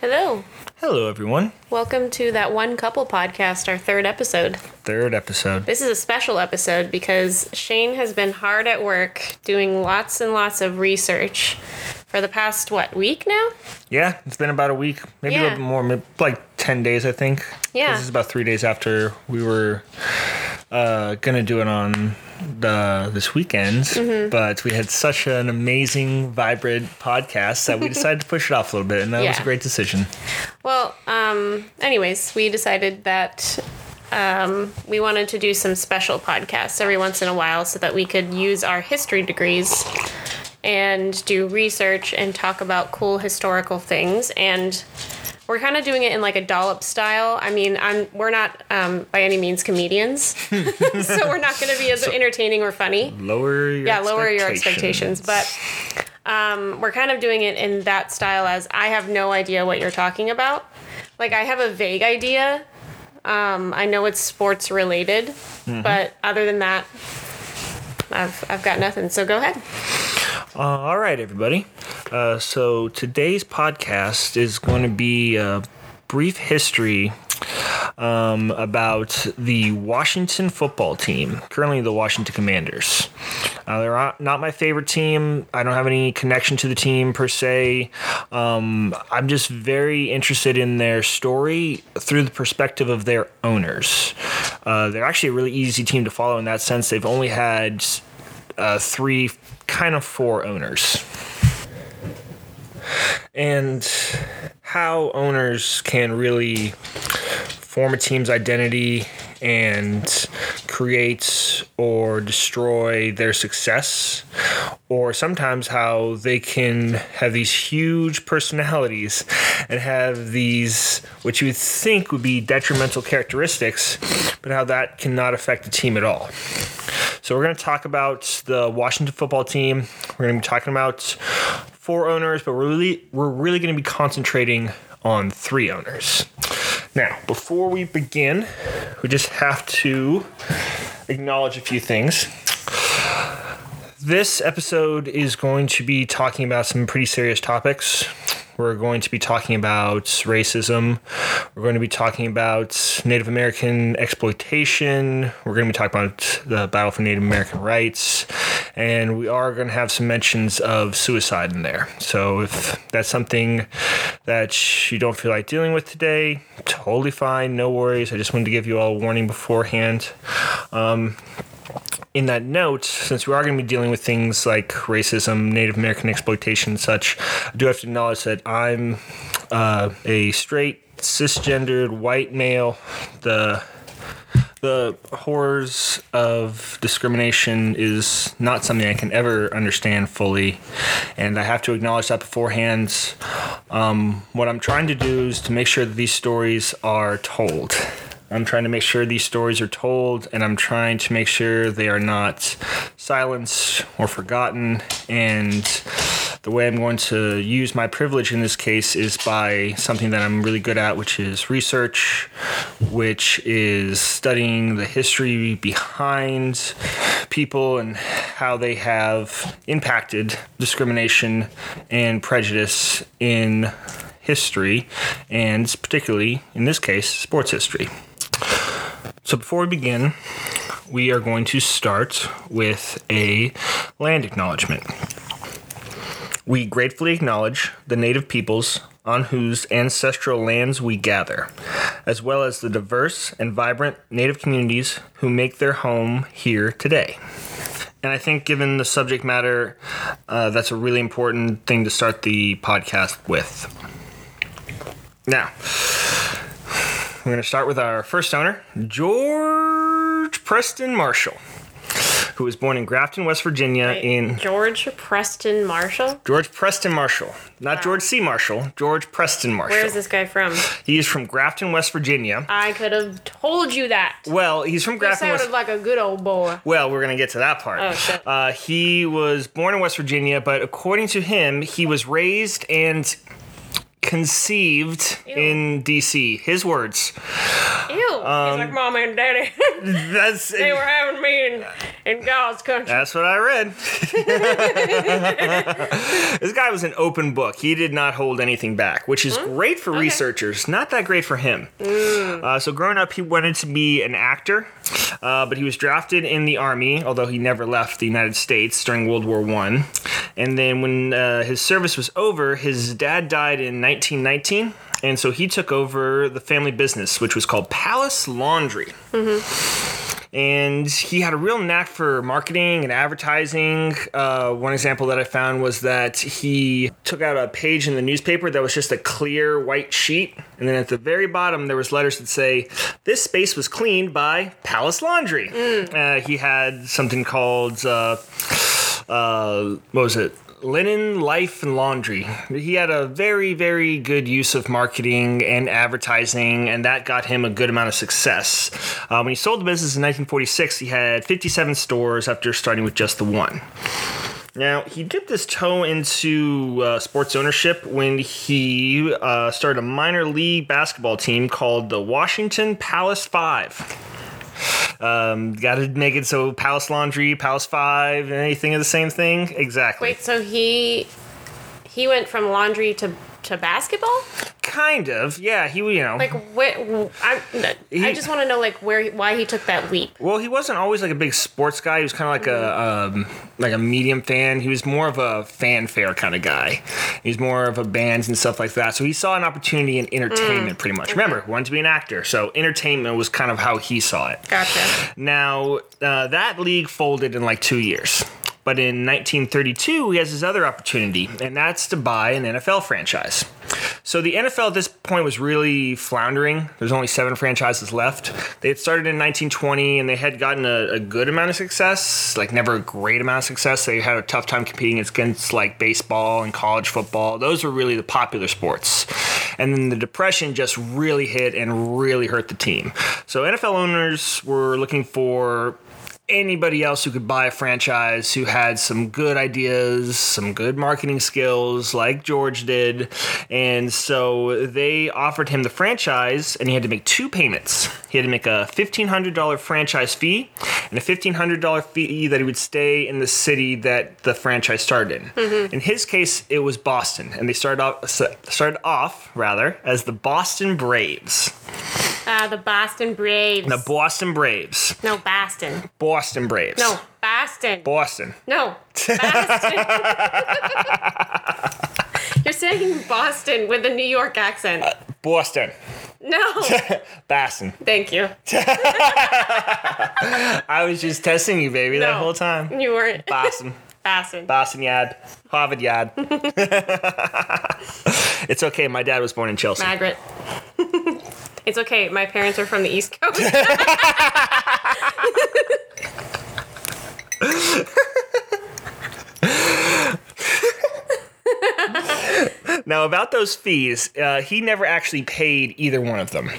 Hello. Hello, everyone. Welcome to that one couple podcast, our third episode. Third episode. This is a special episode because Shane has been hard at work doing lots and lots of research for the past, what, week now? Yeah, it's been about a week, maybe a little bit more, maybe like 10 days, I think. Yeah. This is about three days after we were uh, to do it on the this weekend. Mm-hmm. But we had such an amazing, vibrant podcast that we decided to push it off a little bit, and that was a great decision. Well, um, anyways, we decided that um, we wanted to do some special podcasts every once in a while so that we could use our history degrees and do research and talk about cool historical things and we're kind of doing it in like a dollop style. I mean, I'm we're not um, by any means comedians, so we're not going to be as entertaining or funny. Lower your yeah lower your expectations but um, we're kind of doing it in that style as i have no idea what you're talking about. Like i have a vague idea. Um, i know it's sports related but other than that I've, I've got nothing. So go ahead all right, everybody. Uh, so today's podcast is going to be a brief history um, about the Washington football team, currently the Washington Commanders. Uh, they're not- not my favorite team. I don't have any connection to the team per se. Um, I'm just very interested in their story through the perspective of their owners. Uh, they're actually a really easy team to follow in that sense. They've only had uh, three, kind of for owners. And how owners can really form a team's identity and create or destroy their success, or sometimes how they can have these huge personalities and have these, which you would think would be detrimental characteristics, but how that cannot affect the team at all. So we're going to talk about the Washington football team. We're going to be talking about four owners, but we're really we're really going to be concentrating on three owners. Now, before we begin, we just have to acknowledge a few things. This episode is going to be talking about some pretty serious topics. We're going to be talking about racism. We're going to be talking about Native American exploitation. We're going to be talking about the battle for Native American rights. And we are going to have some mentions of suicide in there. So if that's something that you don't feel like dealing with today, totally fine. No worries. I just wanted to give you all a warning beforehand um, in that note, since we are going to be dealing with things like racism, Native American exploitation, and such, I do have to acknowledge that I'm uh, a straight, cisgendered white male. The the horrors of discrimination is not something I can ever understand fully, and I have to acknowledge that beforehand. Um, what I'm trying to do is to make sure that these stories are told. I'm trying to make sure these stories are told, and I'm trying to make sure they are not silenced or forgotten. And the way I'm going to use my privilege in this case is by something that I'm really good at, which is research, which is studying the history behind people and how they have impacted discrimination and prejudice in history, and particularly in this case, sports history. So before we begin, we are going to start with a land acknowledgement. We gratefully acknowledge the native peoples on whose ancestral lands we gather, as well as the diverse and vibrant native communities who make their home here today. And I think, given the subject matter, uh, that's a really important thing to start the podcast with. Now, we're going to start with our first owner, George Preston Marshall, who was born in Grafton, West Virginia in george preston marshall George Preston Marshall, not George C. Marshall, George Preston Marshall. where is this guy from He is from Grafton, West Virginia. i could have told you that Well, he's from Grafton, sounded West. like a good old boy Well, we're gonna get to that part. Oh, shit. Uh, he was born in West Virginia, but according to him, he was raised and conceived Ew. in D.C. His words. ew He's like, um, Mom and Daddy, That's they were having me in, in God's country. That's what I read. this guy was an open book. He did not hold anything back, which is hmm? great for researchers. Not that great for him. Mm. Uh, so, growing up, he wanted to be an actor, uh, but he was drafted in the army, although he never left the United States during World War One. And then, when uh, his service was over, his dad died in 1919. And so he took over the family business, which was called Palace Laundry and he had a real knack for marketing and advertising. Uh, one example that I found was that he took out a page in the newspaper that was just a clear white sheet, and then at the very bottom there was letters that say, "This space was cleaned by Palace Laundry." Uh, he had something called uh, uh, what was it? Linen, Life, and Laundry. He had a very, very good use of marketing and advertising, and that got him a good amount of success. Uh, when he sold the business in 1946, he had 57 stores after starting with just the one. Now, he dipped his toe into uh, sports ownership when he uh, started a minor league basketball team called the Washington Palace Five. Um, Got to make it so Palace Laundry, Palace Five, anything of the same thing? Exactly. Wait, so he he went from laundry to to basketball? Kind of, yeah. He, you know, Like, what? I, I just want to know like where he- why he took that leap. well, he wasn't always like a big sports guy. He was kind of like a um, like a medium fan. He was more of a fanfare kind of guy. He was more of a bands and stuff like that. So he saw an opportunity in entertainment, pretty much. Remember, wanted to be an actor, so entertainment was kind of how he saw it. Gotcha. Now, uh, that league folded in like two years. But in 1932, he has his other opportunity, and that's to buy an NFL franchise. So the NFL at this point was really floundering. There's only seven franchises left. They had started in 1920, and they had gotten a, a good amount of success, like never a great amount of success. They had a tough time competing against like baseball and college football. Those were really the popular sports. And then the depression just really hit and really hurt the team. So NFL owners were looking for anybody else who could buy a franchise who had some good ideas, some good marketing skills, like George did. And so they offered him the franchise, and he had to make two payments. He had to make a $1,500 franchise fee and a $1,500 fee that he would stay in the city that the franchise started in. Mm-hmm. In his case, it was Boston, and they started off, started off rather as the Boston Braves. Uh, the Boston Braves. The Boston Braves. no, Boston. Boston Braves. No, Boston. Boston. no, Boston. You're saying Boston with a New York accent. Boston. No. Boston. Thank you. I was just testing you, baby, that whole time. You weren't. Boston. Boston. Boston Yad. Harvard Yad. it's okay. My dad was born in Chelsea. Margaret. it's okay. My parents are from the East Coast. Now, about those fees, uh, he never actually paid either one of them.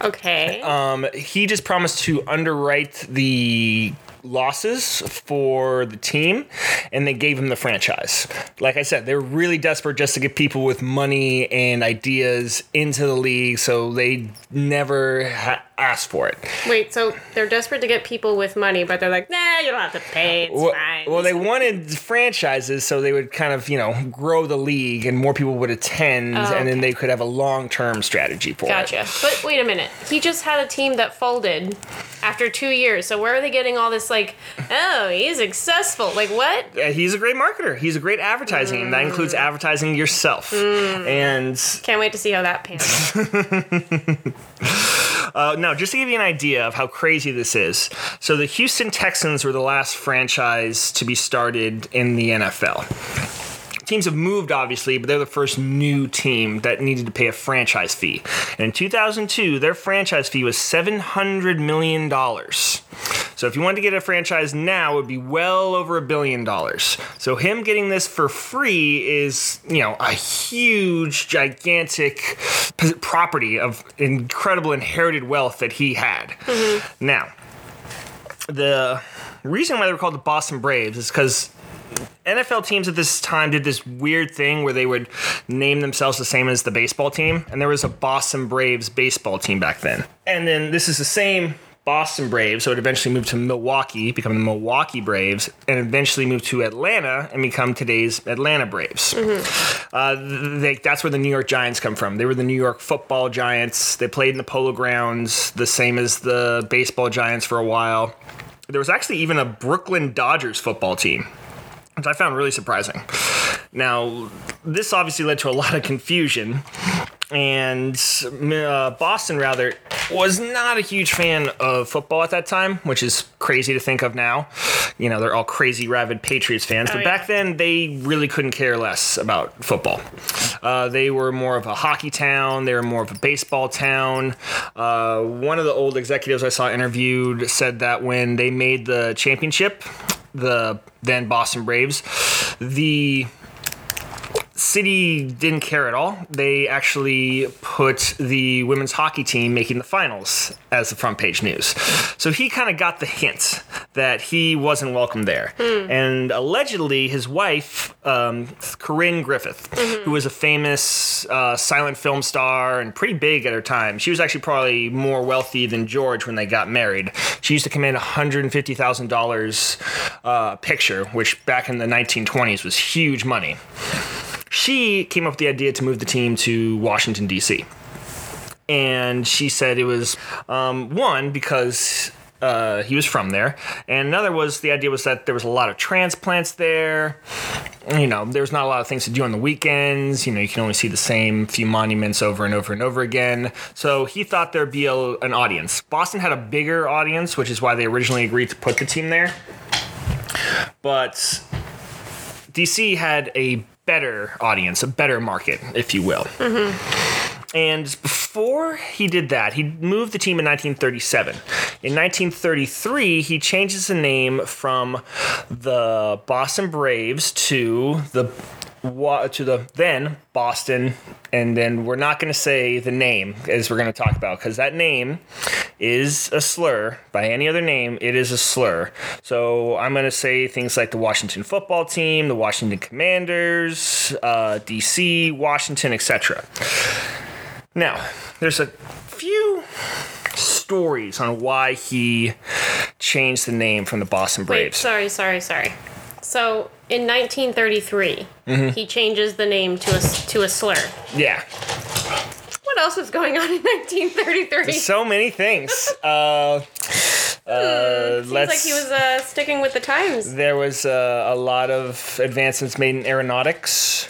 okay. Um, he just promised to underwrite the losses for the team and they gave him the franchise. Like I said, they were really desperate just to get people with money and ideas into the league, so they never ha- asked for it. Wait, so they're desperate to get people with money, but they're like, nah, you don't have to pay. It's Well, fine. well, they wanted franchises so they would kind of, you know, grow the league and more people would attend and then they could have a long term strategy for it. Gotcha. But wait a minute. He just had a team that folded after two years. So where are they getting all this like, oh, he's successful? Like what? Yeah, he's a great marketer. He's a great advertising, and that includes advertising yourself. And Can't wait to see how that pans out. uh, no, just to give you an idea of how crazy this is. So the Houston Texans were the last franchise to be started in the NFL. Teams have moved, obviously, but they're the first new team that needed to pay a franchise fee. And in 2002, their franchise fee was $700 million. So if you wanted to get a franchise now, it would be well over a billion dollars. So him getting this for free is, you know, a huge, gigantic property of incredible inherited wealth that he had. Mm-hmm. Now, the reason why they were called the Boston Braves is because NFL teams at this time did this weird thing where they would name themselves the same as the baseball team, and there was a Boston Braves baseball team back then. And then this is the same Boston Braves, so it eventually moved to Milwaukee, become the Milwaukee Braves, and eventually moved to Atlanta and become today's Atlanta Braves. Uh, they, that's where the New York Giants come from. They were the New York Football Giants. They played in the Polo Grounds, the same as the baseball Giants for a while. There was actually even a Brooklyn Dodgers football team which I found really surprising. Now, this obviously led to a lot of confusion, and uh, Boston, rather, was not a huge fan of football at that time, which is crazy to think of now. You know, they're all crazy, rabid Patriots fans, but Oh, back then they really couldn't care less about football. Uh, they were more of a hockey town, they were more of a baseball town. Uh, one of the old executives I saw interviewed said that when they made the championship, the then Boston Braves, the city didn't care at all. They actually put the women's hockey team making the finals as the front page news. So he kind of got the hint that he wasn't welcome there. And allegedly, his wife, um, Corinne Griffith, who was a famous uh, silent film star and pretty big at her time, she was actually probably more wealthy than George when they got married. She used to command $150,000 uh, picture, which back in the 1920s was huge money she came up with the idea to move the team to Washington, D.C. And she said it was um, one because uh, he was from there, and another was the idea was that there was a lot of transplants there. You know, there's not a lot of things to do on the weekends. You know, you can only see the same few monuments over and over and over again. So he thought there'd be a, an audience. Boston had a bigger audience, which is why they originally agreed to put the team there. But DC had a better audience, a better market, if you will. Mm-hmm. And before he did that, he moved the team in 1937. In 1933, he changes the name from the Boston Braves to the to the then Boston, and then we're not going to say the name as we're going to talk about because that name is a slur. By any other name, it is a slur. So I'm going to say things like the Washington football team, the Washington Commanders, uh, DC, Washington, etc. Now, there's a few stories on why he changed the name from the Boston Wait, Braves. sorry, sorry, sorry. So in 1933, Mm-hmm. he changes the name to a to a slur. yeah, What else was going on in 1933? so many things. Uh, uh, Seems like he was uh, sticking with the times. there was uh, a lot of advancements made in aeronautics.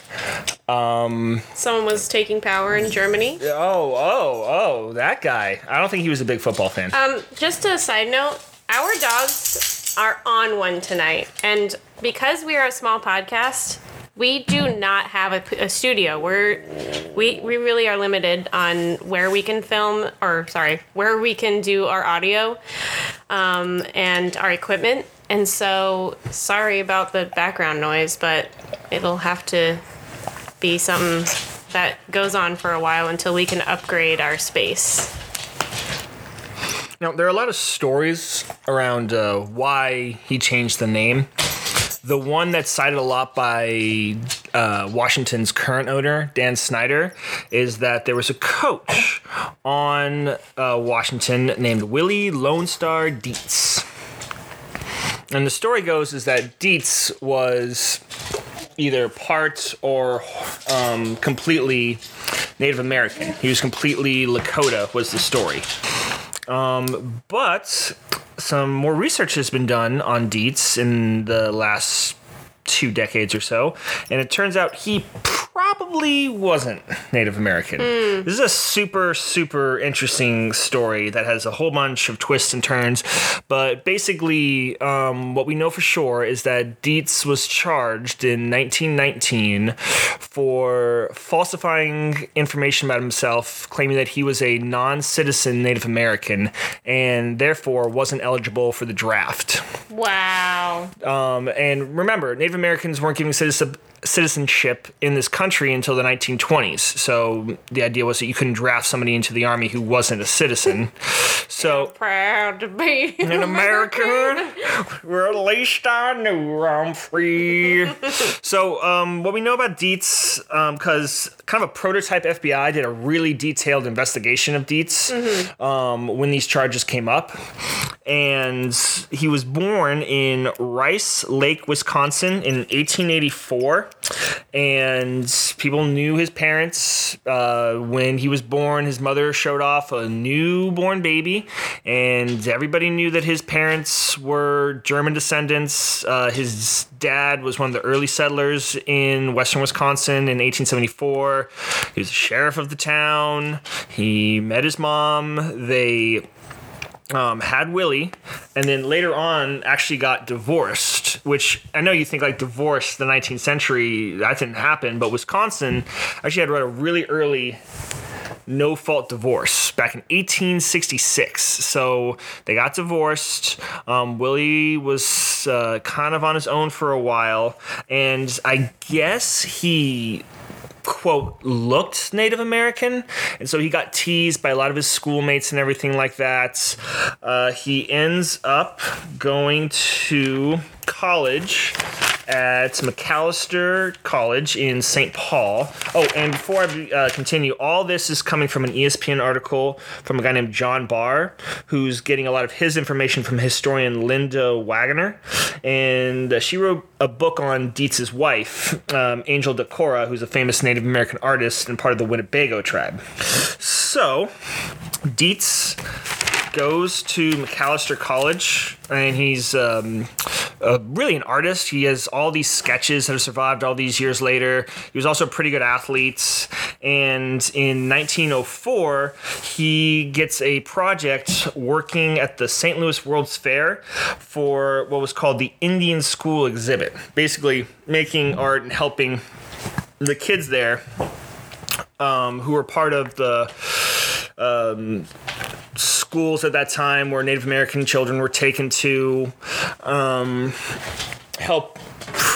Someone was taking power in Germany. Oh, oh, oh, that guy. I don't think he was a big football fan. Um, just a side note, our dogs are on one tonight, and because we are a small podcast, we do not have a, a studio. We're we we really are limited on where we can film, or sorry, where we can do our audio, um, and our equipment. And so, sorry about the background noise, but it'll have to be something that goes on for a while until we can upgrade our space. Now, there are a lot of stories around uh, why he changed the name. The one that's cited a lot by uh, Washington's current owner, Dan Snyder, is that there was a coach on uh, Washington named Willie Lone Star Dietz. And the story goes is that Dietz was either part or um, completely Native American. He was completely Lakota, was the story. Um, but some more research has been done on Dietz in the last two decades or so, and it turns out he probably wasn't Native American. This is a super, super interesting story that has a whole bunch of twists and turns. But basically, um, what we know for sure is that Dietz was charged in 1919 for falsifying information about himself, claiming that he was a non citizen Native American and therefore wasn't eligible for the draft. Wow. Um, and remember, Native Americans weren't given citizen- citizenship in this country until the 1920s. So the idea was that you couldn't draft somebody into the army who wasn't a citizen So Proud to be an American. Well, at least I knew I'm free. so, um, what we know about Dietz, because kind of a prototype FBI did a really detailed investigation of Dietz um, when these charges came up. And he was born in Rice Lake, Wisconsin in 1884. And people knew his parents. Uh, when he was born, his mother showed off a newborn baby. And everybody knew that his parents were German descendants. Uh, his dad was one of the early settlers in western Wisconsin in 1874. He was the sheriff of the town. He met his mom. They um, had Willie, and then later on actually got divorced. Which I know you think like divorce the 19th century that didn't happen, but Wisconsin actually had a really early no fault divorce back in 1866. So they got divorced. Um, Willie was uh, kind of on his own for a while, and I guess he quote looked Native American, and so he got teased by a lot of his schoolmates and everything like that. Uh, he ends up going to college at Macalester College in St. Paul. Oh, and before I uh, continue, all this is coming from an ESPN article from a guy named John Barr, who's getting a lot of his information from historian Linda Waggoner. And uh, she wrote a book on Dietz's wife, um, Angel Decora, who's a famous Native American artist and part of the Winnebago tribe. So, Dietz goes to Macalester College, and he's um, really an artist. He has all these sketches that have survived all these years later. He was also a pretty good athlete, and in 1904, he gets a project working at the St. Louis World's Fair for what was called the Indian School Exhibit, basically making art and helping the kids there um, who were part of the um, schools at that time where Native American children were taken to um, help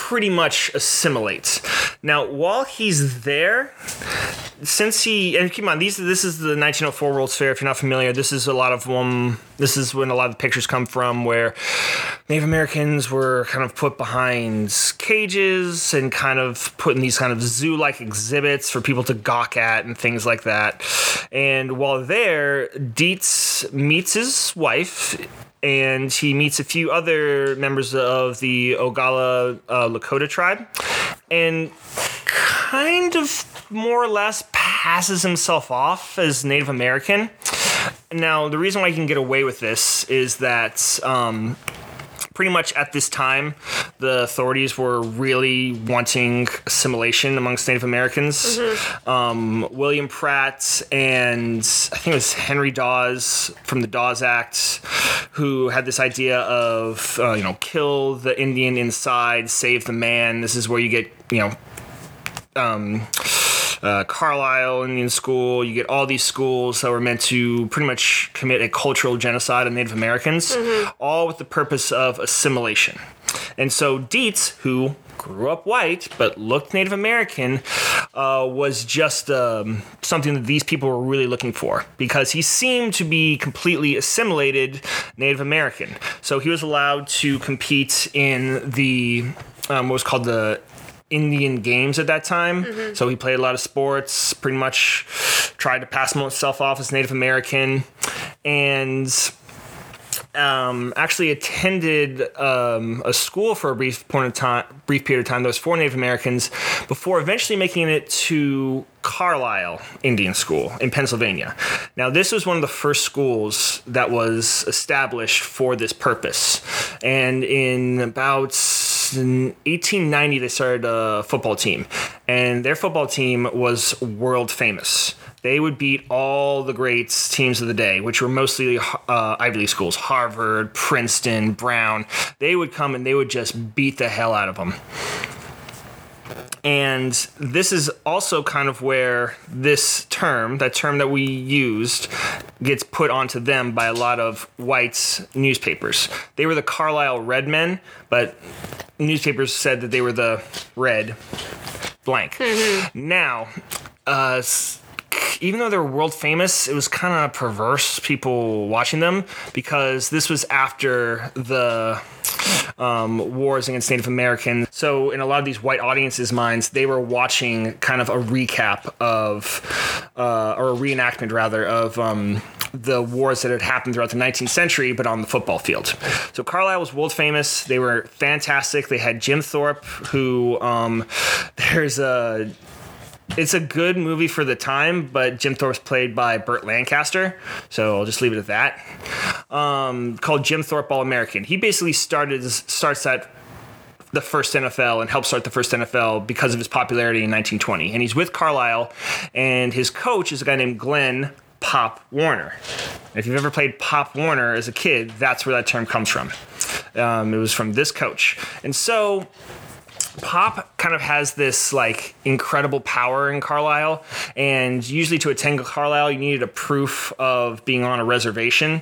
pretty much assimilate. Now, while he's there, since he and keep in mind these this is the 1904 World's Fair. If you're not familiar, this is a lot of um this is when a lot of the pictures come from where Native Americans were kind of put behind cages and kind of put in these kind of zoo-like exhibits for people to gawk at and things like that. And while there, Dietz meets his wife and he meets a few other members of the Oglala uh, Lakota tribe and kind of more or less passes himself off as Native American. Now, the reason why he can get away with this is that um, pretty much at this time, the authorities were really wanting assimilation amongst Native Americans. Um, William Pratt and I think it was Henry Dawes from the Dawes Act, who had this idea of uh, you know kill the Indian inside, save the man. This is where you get you know um, uh, Carlisle Indian School. You get all these schools that were meant to pretty much commit a cultural genocide of Native Americans, all with the purpose of assimilation. And so Dietz, who grew up white but looked Native American, uh, was just um, something that these people were really looking for because he seemed to be completely assimilated Native American. So he was allowed to compete in the um, what was called the Indian games at that time. So he played a lot of sports, pretty much tried to pass himself off as Native American, and um, actually attended um, a school for a brief point of time, brief period of time. Was for Native Americans before eventually making it to Carlisle Indian School in Pennsylvania. Now, this was one of the first schools that was established for this purpose, and in about in 1890 they started a football team, and their football team was world famous they would beat all the great teams of the day, which were mostly uh, Ivy League schools Harvard, Princeton, Brown. They would come and they would just beat the hell out of them. And this is also kind of where this term, that term that we used, gets put onto them by a lot of white newspapers. They were the Carlisle Red Men, but newspapers said that they were the red blank. Now, uh, even though they were world famous, it was kind of perverse people watching them because this was after the um, wars against Native Americans. So, in a lot of these white audiences' minds, they were watching kind of a recap of, uh, or a reenactment rather, of. Um, the wars that had happened throughout the 19th century, but on the football field. So Carlisle was world famous. They were fantastic. They had Jim Thorpe, who um, there's a it's a good movie for the time, but Jim Thorpe's played by Burt Lancaster, so I'll just leave it at that. Um, called Jim Thorpe All American. He basically started starts at the first NFL and helped start the first NFL because of his popularity in 1920. And he's with Carlisle, and his coach is a guy named Glenn Pop Warner. If you've ever played Pop Warner as a kid, that's where that term comes from. Um, it was from this coach. And so Pop kind of has this like incredible power in Carlisle, and usually to attend Carlisle, you needed a proof of being on a reservation.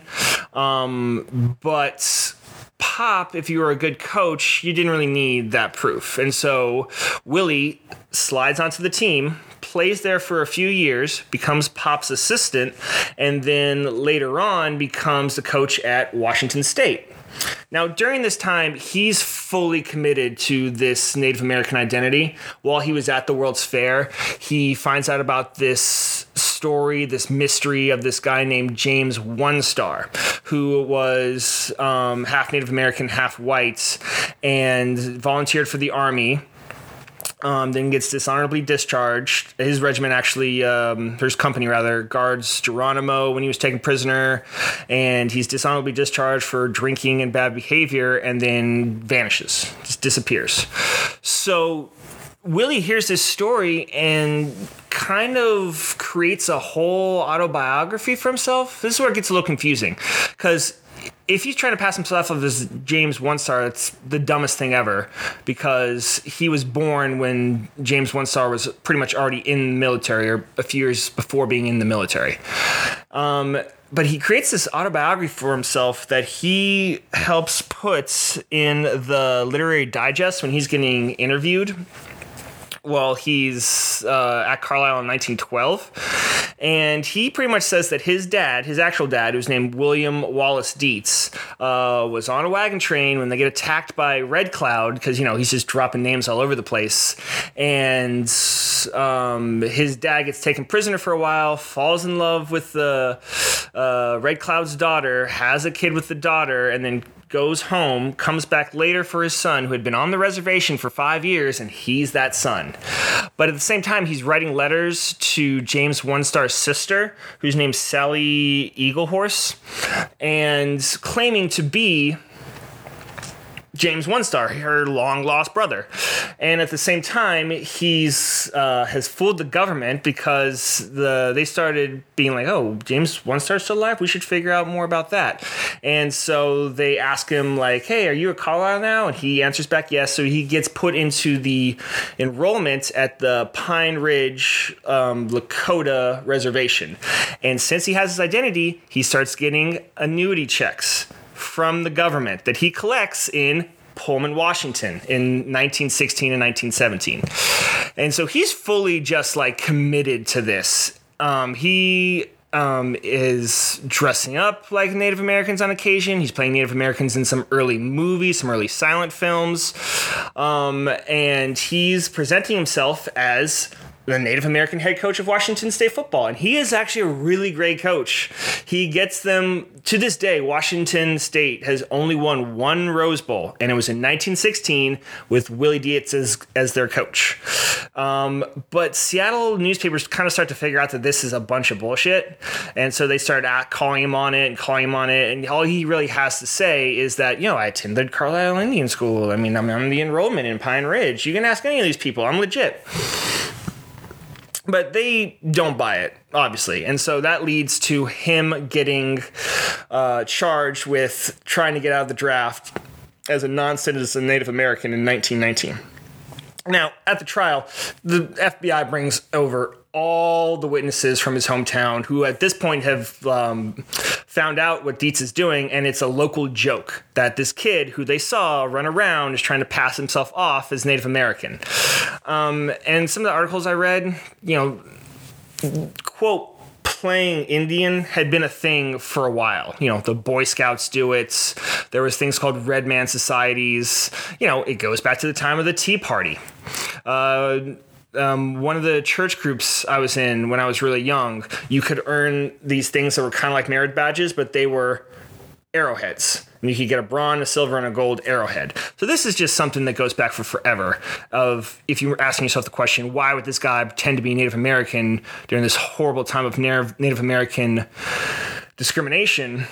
Um, but Pop, if you were a good coach, you didn't really need that proof. And so Willie slides onto the team, plays there for a few years, becomes Pop's assistant, and then later on becomes the coach at Washington State. Now, during this time, he's fully committed to this Native American identity. While he was at the World's Fair, he finds out about this story, this mystery of this guy named James One Star, who was um, half Native American, half white, and volunteered for the army um, then gets dishonorably discharged. His regiment actually, um, his company rather, guards Geronimo when he was taken prisoner, and he's dishonorably discharged for drinking and bad behavior, and then vanishes, just disappears. So Willie hears this story and kind of creates a whole autobiography for himself. This is where it gets a little confusing because if he's trying to pass himself off as James One Star, it's the dumbest thing ever because he was born when James One Star was pretty much already in the military or a few years before being in the military. Um, but he creates this autobiography for himself that he helps put in the literary digest when he's getting interviewed well, he's uh, at Carlisle in 1912. And he pretty much says that his dad, his actual dad, who's named William Wallace Dietz, uh, was on a wagon train when they get attacked by Red Cloud because, you know, he's just dropping names all over the place. And um, his dad gets taken prisoner for a while, falls in love with the uh, Red Cloud's daughter, has a kid with the daughter, and then goes home, comes back later for his son who had been on the reservation for five years, and he's that son. But at the same time, he's writing letters to James One Star's sister, whose name's Sally Eaglehorse, and claiming to be James One Star, her long lost brother. And at the same time, he's uh, has fooled the government because the they started being like, "Oh, James One Star's still alive. We should figure out more about that." And so they ask him like, "Hey, are you a Carlisle now?" And he answers back, "Yes." So he gets put into the enrollment at the Pine Ridge um, Lakota Reservation. And since he has his identity, he starts getting annuity checks from the government that he collects in Pullman, Washington in 1916 and 1917. And so he's fully just like committed to this. Um, he um, is dressing up like Native Americans on occasion. He's playing Native Americans in some early movies, some early silent films. Um, and he's presenting himself as the Native American head coach of Washington State football. And he is actually a really great coach. He gets them to this day. Washington State has only won one Rose Bowl, and it was in 1916 with Willie Dietz as, as their coach. Um, but Seattle newspapers kind of start to figure out that this is a bunch of bullshit. And so they start calling him on it and calling him on it. And all he really has to say is that, you know, I attended Carlisle Indian School. I mean, I'm on the enrollment in Pine Ridge. You can ask any of these people. I'm legit but they don't buy it obviously. And so that leads to him getting uh, charged with trying to get out of the draft as a non-citizen native american in 1919 now at the trial the fbi brings over all the witnesses from his hometown who at this point have um, found out what Dietz is doing, and it's a local joke that this kid who they saw run around is trying to pass himself off as Native American. Um, and some of the articles I read, you know, quote playing Indian had been a thing for a while. You know, the Boy Scouts do it. There was things called Red Man societies. You know, it goes back to the time of the Tea Party. Uh, um, one of the church groups I was in when I was really young, you could earn these things that were kind of like merit badges, but they were arrowheads. And you could get a bronze, a silver, and a gold arrowhead. So this is just something that goes back for forever. Of if you were asking yourself the question, why would this guy pretend to be Native American during this horrible time of Native American discrimination?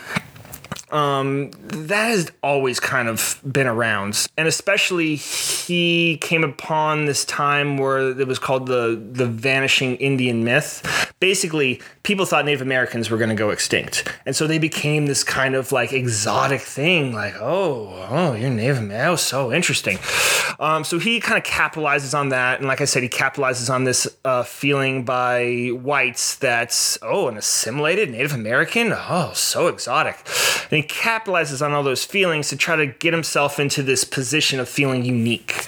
Um, that has always kind of been around, and especially he came upon this time where it was called the the vanishing Indian myth. Basically, people thought Native Americans were going to go extinct, and so they became this kind of like exotic thing. Like, oh, oh, you're Native American. Oh, so interesting. Um, so he kind of capitalizes on that, and like I said, he capitalizes on this uh, feeling by whites that's oh, an assimilated Native American. Oh, so exotic. And he capitalizes on all those feelings to try to get himself into this position of feeling unique.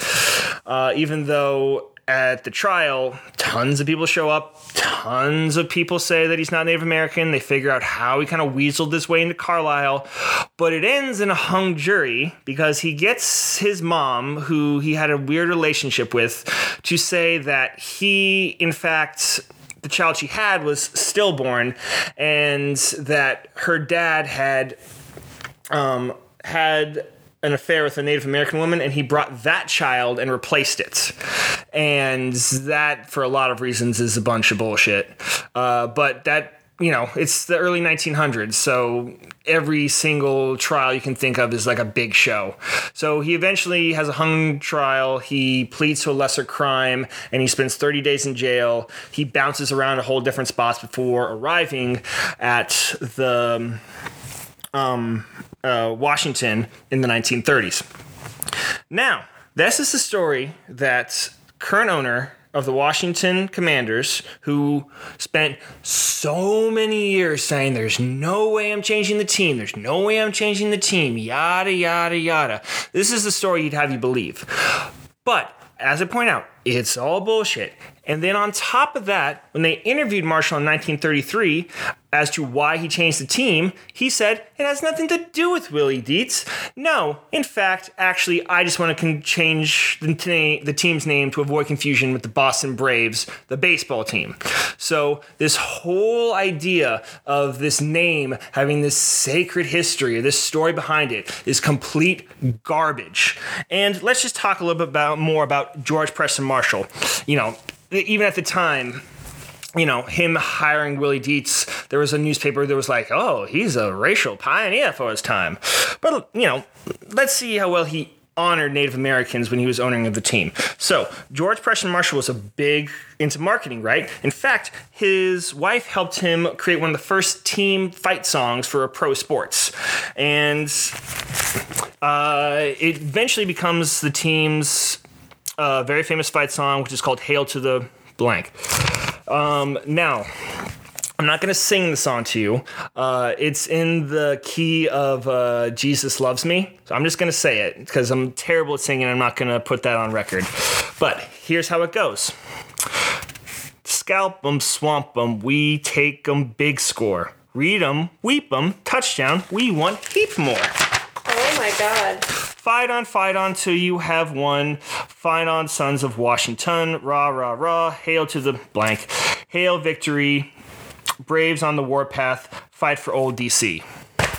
Uh, even though at the trial, tons of people show up. Tons of people say that he's not Native American. They figure out how he kind of weaseled his way into Carlisle. But it ends in a hung jury because he gets his mom, who he had a weird relationship with, to say that he, in fact, the child she had was stillborn and that her dad had um, had an affair with a Native American woman, and he brought that child and replaced it. And that, for a lot of reasons, is a bunch of bullshit. Uh, but that you know, it's the early 1900s, so every single trial you can think of is like a big show. So he eventually has a hung trial. He pleads to a lesser crime and he spends 30 days in jail. He bounces around a whole different spots before arriving at the um, uh, Washington in the 1930s. Now, this is the story that current owner of the Washington Commanders, who spent so many years saying, There's no way I'm changing the team, there's no way I'm changing the team, yada, yada, yada. This is the story he'd have you believe. But as I point out, it's all bullshit. And then on top of that, when they interviewed Marshall in 1933 as to why he changed the team, he said it has nothing to do with Willie Dietz. No, in fact, actually, I just want to change the, t- the team's name to avoid confusion with the Boston Braves, the baseball team. So this whole idea of this name having this sacred history or this story behind it is complete garbage. And let's just talk a little bit about more about George Preston Marshall. You know, even at the time, you know, him hiring Willie Dietz, there was a newspaper that was like, oh, he's a racial pioneer for his time. But, you know, let's see how well he honored Native Americans when he was owning of the team. So, George Preston Marshall was a big into marketing, right? In fact, his wife helped him create one of the first team fight songs for a pro sports. And uh, it eventually becomes the team's uh, very famous fight song, which is called Hail to the Blank. Um, now, I'm not going to sing the song to you. Uh, it's in the key of uh, Jesus Loves Me. So I'm just going to say it because I'm terrible at singing. I'm not going to put that on record. But here's how it goes Scalp 'em, swamp 'em, we take 'em, big score. Read 'em, weep 'em, touchdown, we want heap more. Oh my god. Fight on, fight on till you have won. Fight on, sons of Washington. Rah, rah, rah. Hail to the blank. Hail victory. Braves on the warpath. Fight for old DC. That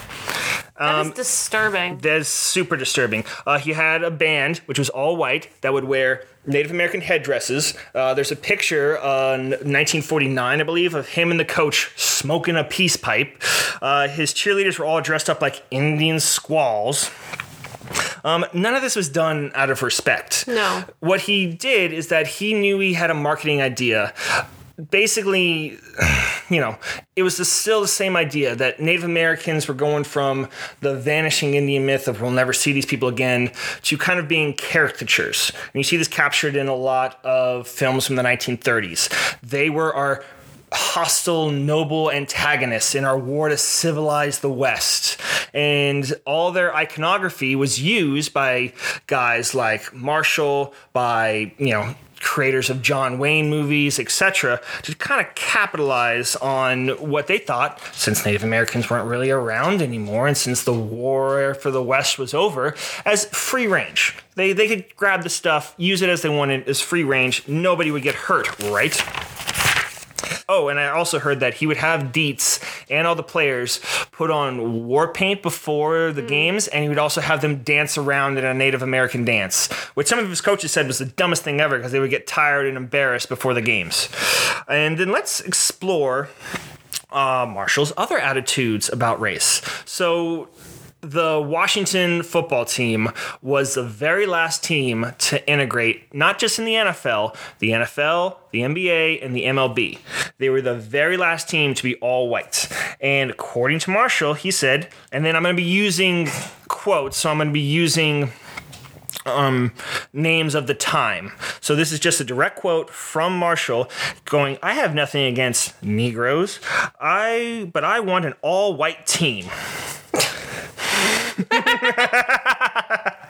Um, is disturbing. That's super disturbing. Uh, he had a band which was all white that would wear Native American headdresses. Uh, there's a picture uh, 1949, I believe, of him and the coach smoking a peace pipe. Uh, his cheerleaders were all dressed up like Indian squaws. Um, none of this was done out of respect. No. What he did is that he knew he had a marketing idea. Basically, you know, it was the, still the same idea that Native Americans were going from the vanishing Indian myth of we'll never see these people again to kind of being caricatures. And you see this captured in a lot of films from the 1930s. They were our hostile, noble antagonists in our war to civilize the West. And all their iconography was used by guys like Marshall, by, you know, creators of John Wayne movies, etc., to kind of capitalize on what they thought, since Native Americans weren't really around anymore, and since the war for the West was over, as free range. They, they could grab the stuff, use it as they wanted, as free range. Nobody would get hurt, right? Oh, and I also heard that he would have Dietz and all the players put on war paint before the games, and he would also have them dance around in a Native American dance, which some of his coaches said was the dumbest thing ever because they would get tired and embarrassed before the games. And then let's explore uh, Marshall's other attitudes about race. So the Washington football team was the very last team to integrate, not just in the NFL, the NFL, the NBA, and the MLB. They were the very last team to be all white. And according to Marshall, he said, and then I'm going to be using quotes, so I'm going to be using um, names of the time. So this is just a direct quote from Marshall going, I have nothing against Negroes. I but I want an all white team.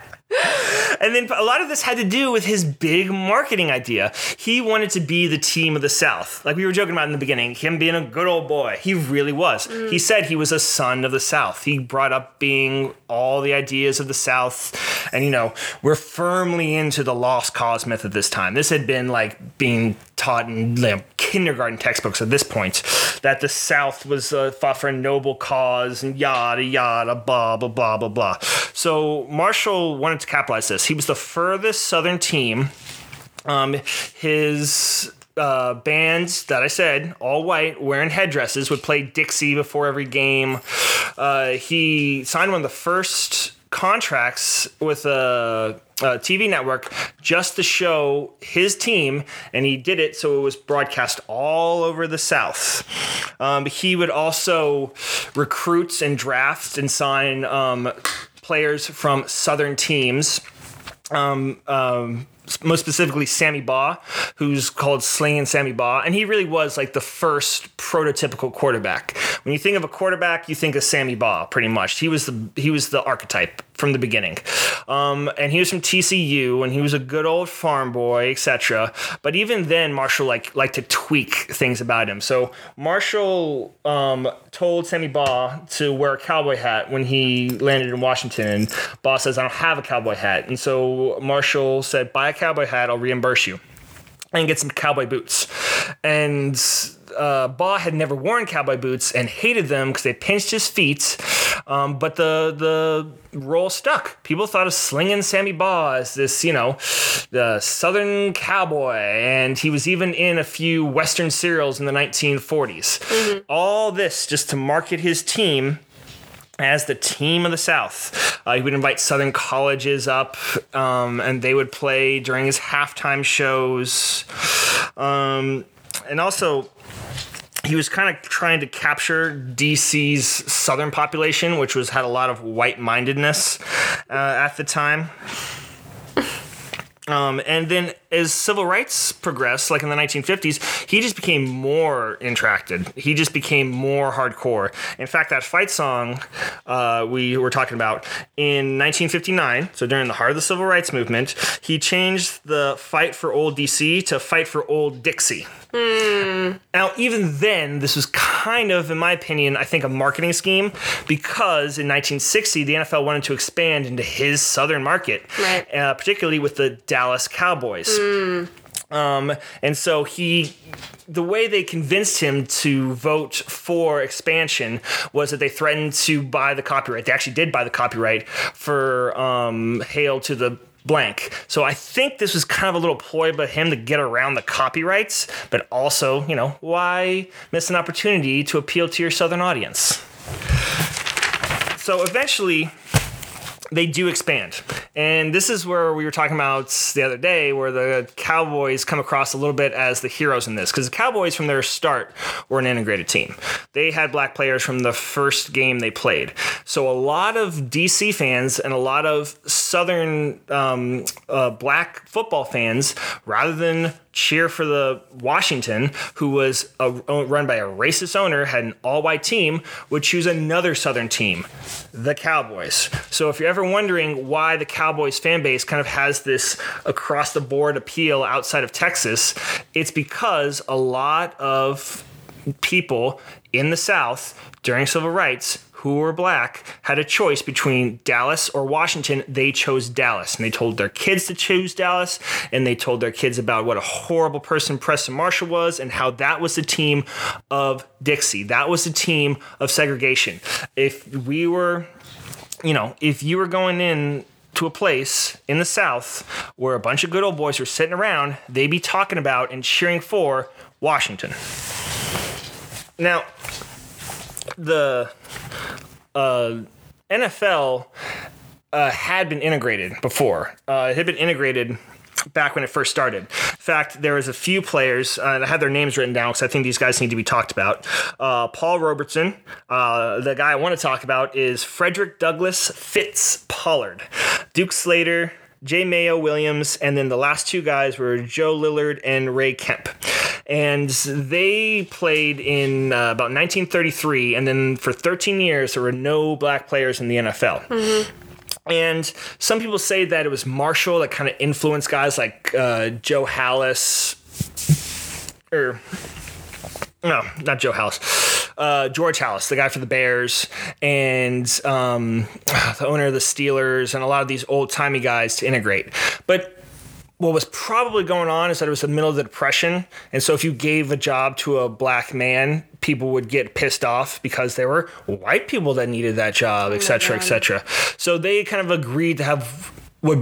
and then a lot of this had to do with his big marketing idea. He wanted to be the team of the South. Like we were joking about in the beginning, him being a good old boy. He really was. He mm. said he was a son of the South. He brought up being all the ideas of the South. And, you know, we're firmly into the lost cause myth at this time. This had been like being taught in you know, kindergarten textbooks at this point that the South was uh, fought for a noble cause and yada, yada, blah, blah, blah, blah, blah. So Marshall wanted to capitalize this. He was the furthest Southern team. Um, his uh, bands that I said, all white, wearing headdresses, would play Dixie before every game. Uh, he signed one of the first contracts with a, a, TV network just to show his team, and he did it so it was broadcast all over the South. Um, he would also recruit and draft and sign um, players from Southern teams. Um, um, most specifically Sammy Baugh, who's called Slinging Sammy Baugh, and he really was like the first prototypical quarterback. When you think of a quarterback, you think of Sammy Baugh, pretty much. He was the he was the archetype from the beginning, um, and he was from TCU, and he was a good old farm boy, etc. But even then, Marshall like liked to tweak things about him. So Marshall um, told Sammy Baugh to wear a cowboy hat when he landed in Washington, and Baugh says, "I don't have a cowboy hat," and so Marshall said, "Buy a cowboy hat, I'll reimburse you." And get some cowboy boots. And uh, Baugh had never worn cowboy boots and hated them because they pinched his feet. Um, but the the role stuck. People thought of slinging Sammy Baugh as this, you know, the Southern cowboy, and he was even in a few Western serials in the 1940s. All this just to market his team as the team of the South. Uh, he would invite Southern colleges up, um, and they would play during his halftime shows. Um, and also, he was kind of trying to capture DC's Southern population, which was had a lot of white-mindedness uh, at the time. Um, and then as civil rights progressed, like in the 1950s, he just became more intracted. He just became more hardcore. In fact, that fight song uh, we were talking about in 1959, so during the heart of the civil rights movement, he changed the fight for old DC to fight for old Dixie. Now, even then, this was kind of, in my opinion, I think a marketing scheme because in 1960, the NFL wanted to expand into his southern market, Right. uh, particularly with the Dallas Cowboys. Um, and so he, the way they convinced him to vote for expansion was that they threatened to buy the copyright. They actually did buy the copyright for um, Hail to the blank. So I think this was kind of a little ploy by him to get around the copyrights, but also, you know, why miss an opportunity to appeal to your southern audience? So eventually, they do expand. And this is where we were talking about the other day, where the Cowboys come across a little bit as the heroes in this. Because the Cowboys, from their start, were an integrated team. They had black players from the first game they played. So a lot of DC fans and a lot of Southern um, uh, black football fans, rather than cheer for the Washington, who was a, run by a racist owner, had an all white team, would choose another Southern team, the Cowboys. So if you're ever wondering why the Cowboys fan base kind of has this across the board appeal outside of Texas, it's because a lot of people in the South during civil rights who were black had a choice between Dallas or Washington. They chose Dallas and they told their kids to choose Dallas and they told their kids about what a horrible person Preston Marshall was and how that was the team of Dixie. That was the team of segregation. If we were, you know, if you were going in to a place in the South where a bunch of good old boys were sitting around, they'd be talking about and cheering for Washington. Now, the uh, NFL uh, had been integrated before. Uh, it had been integrated back when it first started. In fact, there was a few players, uh, and I have their names written down because I think these guys need to be talked about. Uh, Paul Robeson. Uh, the guy I want to talk about is Frederick Douglass Fitz Pollard. Duke Slater, Jay Mayo Williams, and then the last two guys were Joe Lillard and Ray Kemp and they played in uh, about 1933, and then for 13 years there were no black players in the NFL. Mm-hmm. And some people say that it was Marshall that kind of influenced guys like uh, Joe Halas, or no, not Joe Halas, uh, George Halas, the guy for the Bears, and um, the owner of the Steelers, and a lot of these old timey guys to integrate. But what was probably going on is that it was the middle of the depression and so if you gave a job to a black man people would get pissed off because there were white people that needed that job etc oh etc so they kind of agreed to have what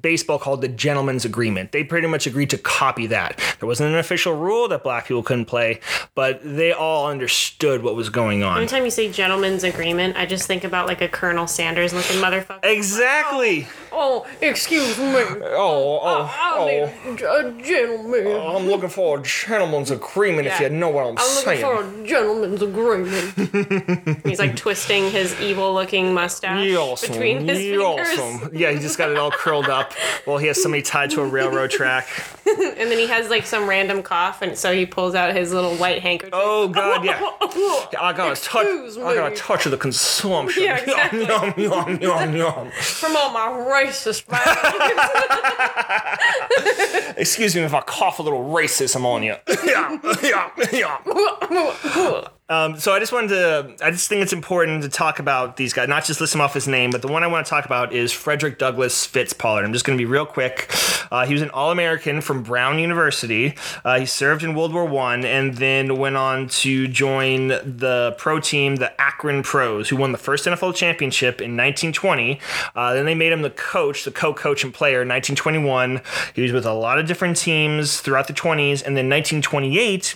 baseball called the gentleman's agreement. They pretty much agreed to copy that. There wasn't an official rule that black people couldn't play, but they all understood what was going on. Anytime you say gentleman's agreement, I just think about like a Colonel Sanders looking motherfucker. Exactly. Oh, oh excuse me. Oh, oh, oh I, oh. a gentleman. Oh, I'm looking for a gentleman's agreement, yeah. if you know what I'm, I'm saying. I'm looking for a gentleman's agreement. He's like twisting his evil-looking mustache awesome. between his fingers. Awesome. Yeah, he just got it all curled up while he has somebody tied to a railroad track. and then he has like some random cough, and so he pulls out his little white handkerchief. Oh God, yeah. I got a touch. Me. I got a touch of the consumption. Yeah, exactly. Yum yum yum yum. From all my racist Excuse me if I cough a little racism on you. yeah, yeah, yeah. Um, so I just wanted to, I just think it's important to talk about these guys, not just list them off his name, but the one I want to talk about is Frederick Douglass Fitz Pollard. I'm just going to be real quick. Uh, he was an All-American from Brown University. Uh, he served in World War One and then went on to join the pro team, the Akron Pros, who won the first NFL championship in 1920. Uh, then they made him the coach, the co-coach and player in 1921. He was with a lot of different teams throughout the 20s, and then 1928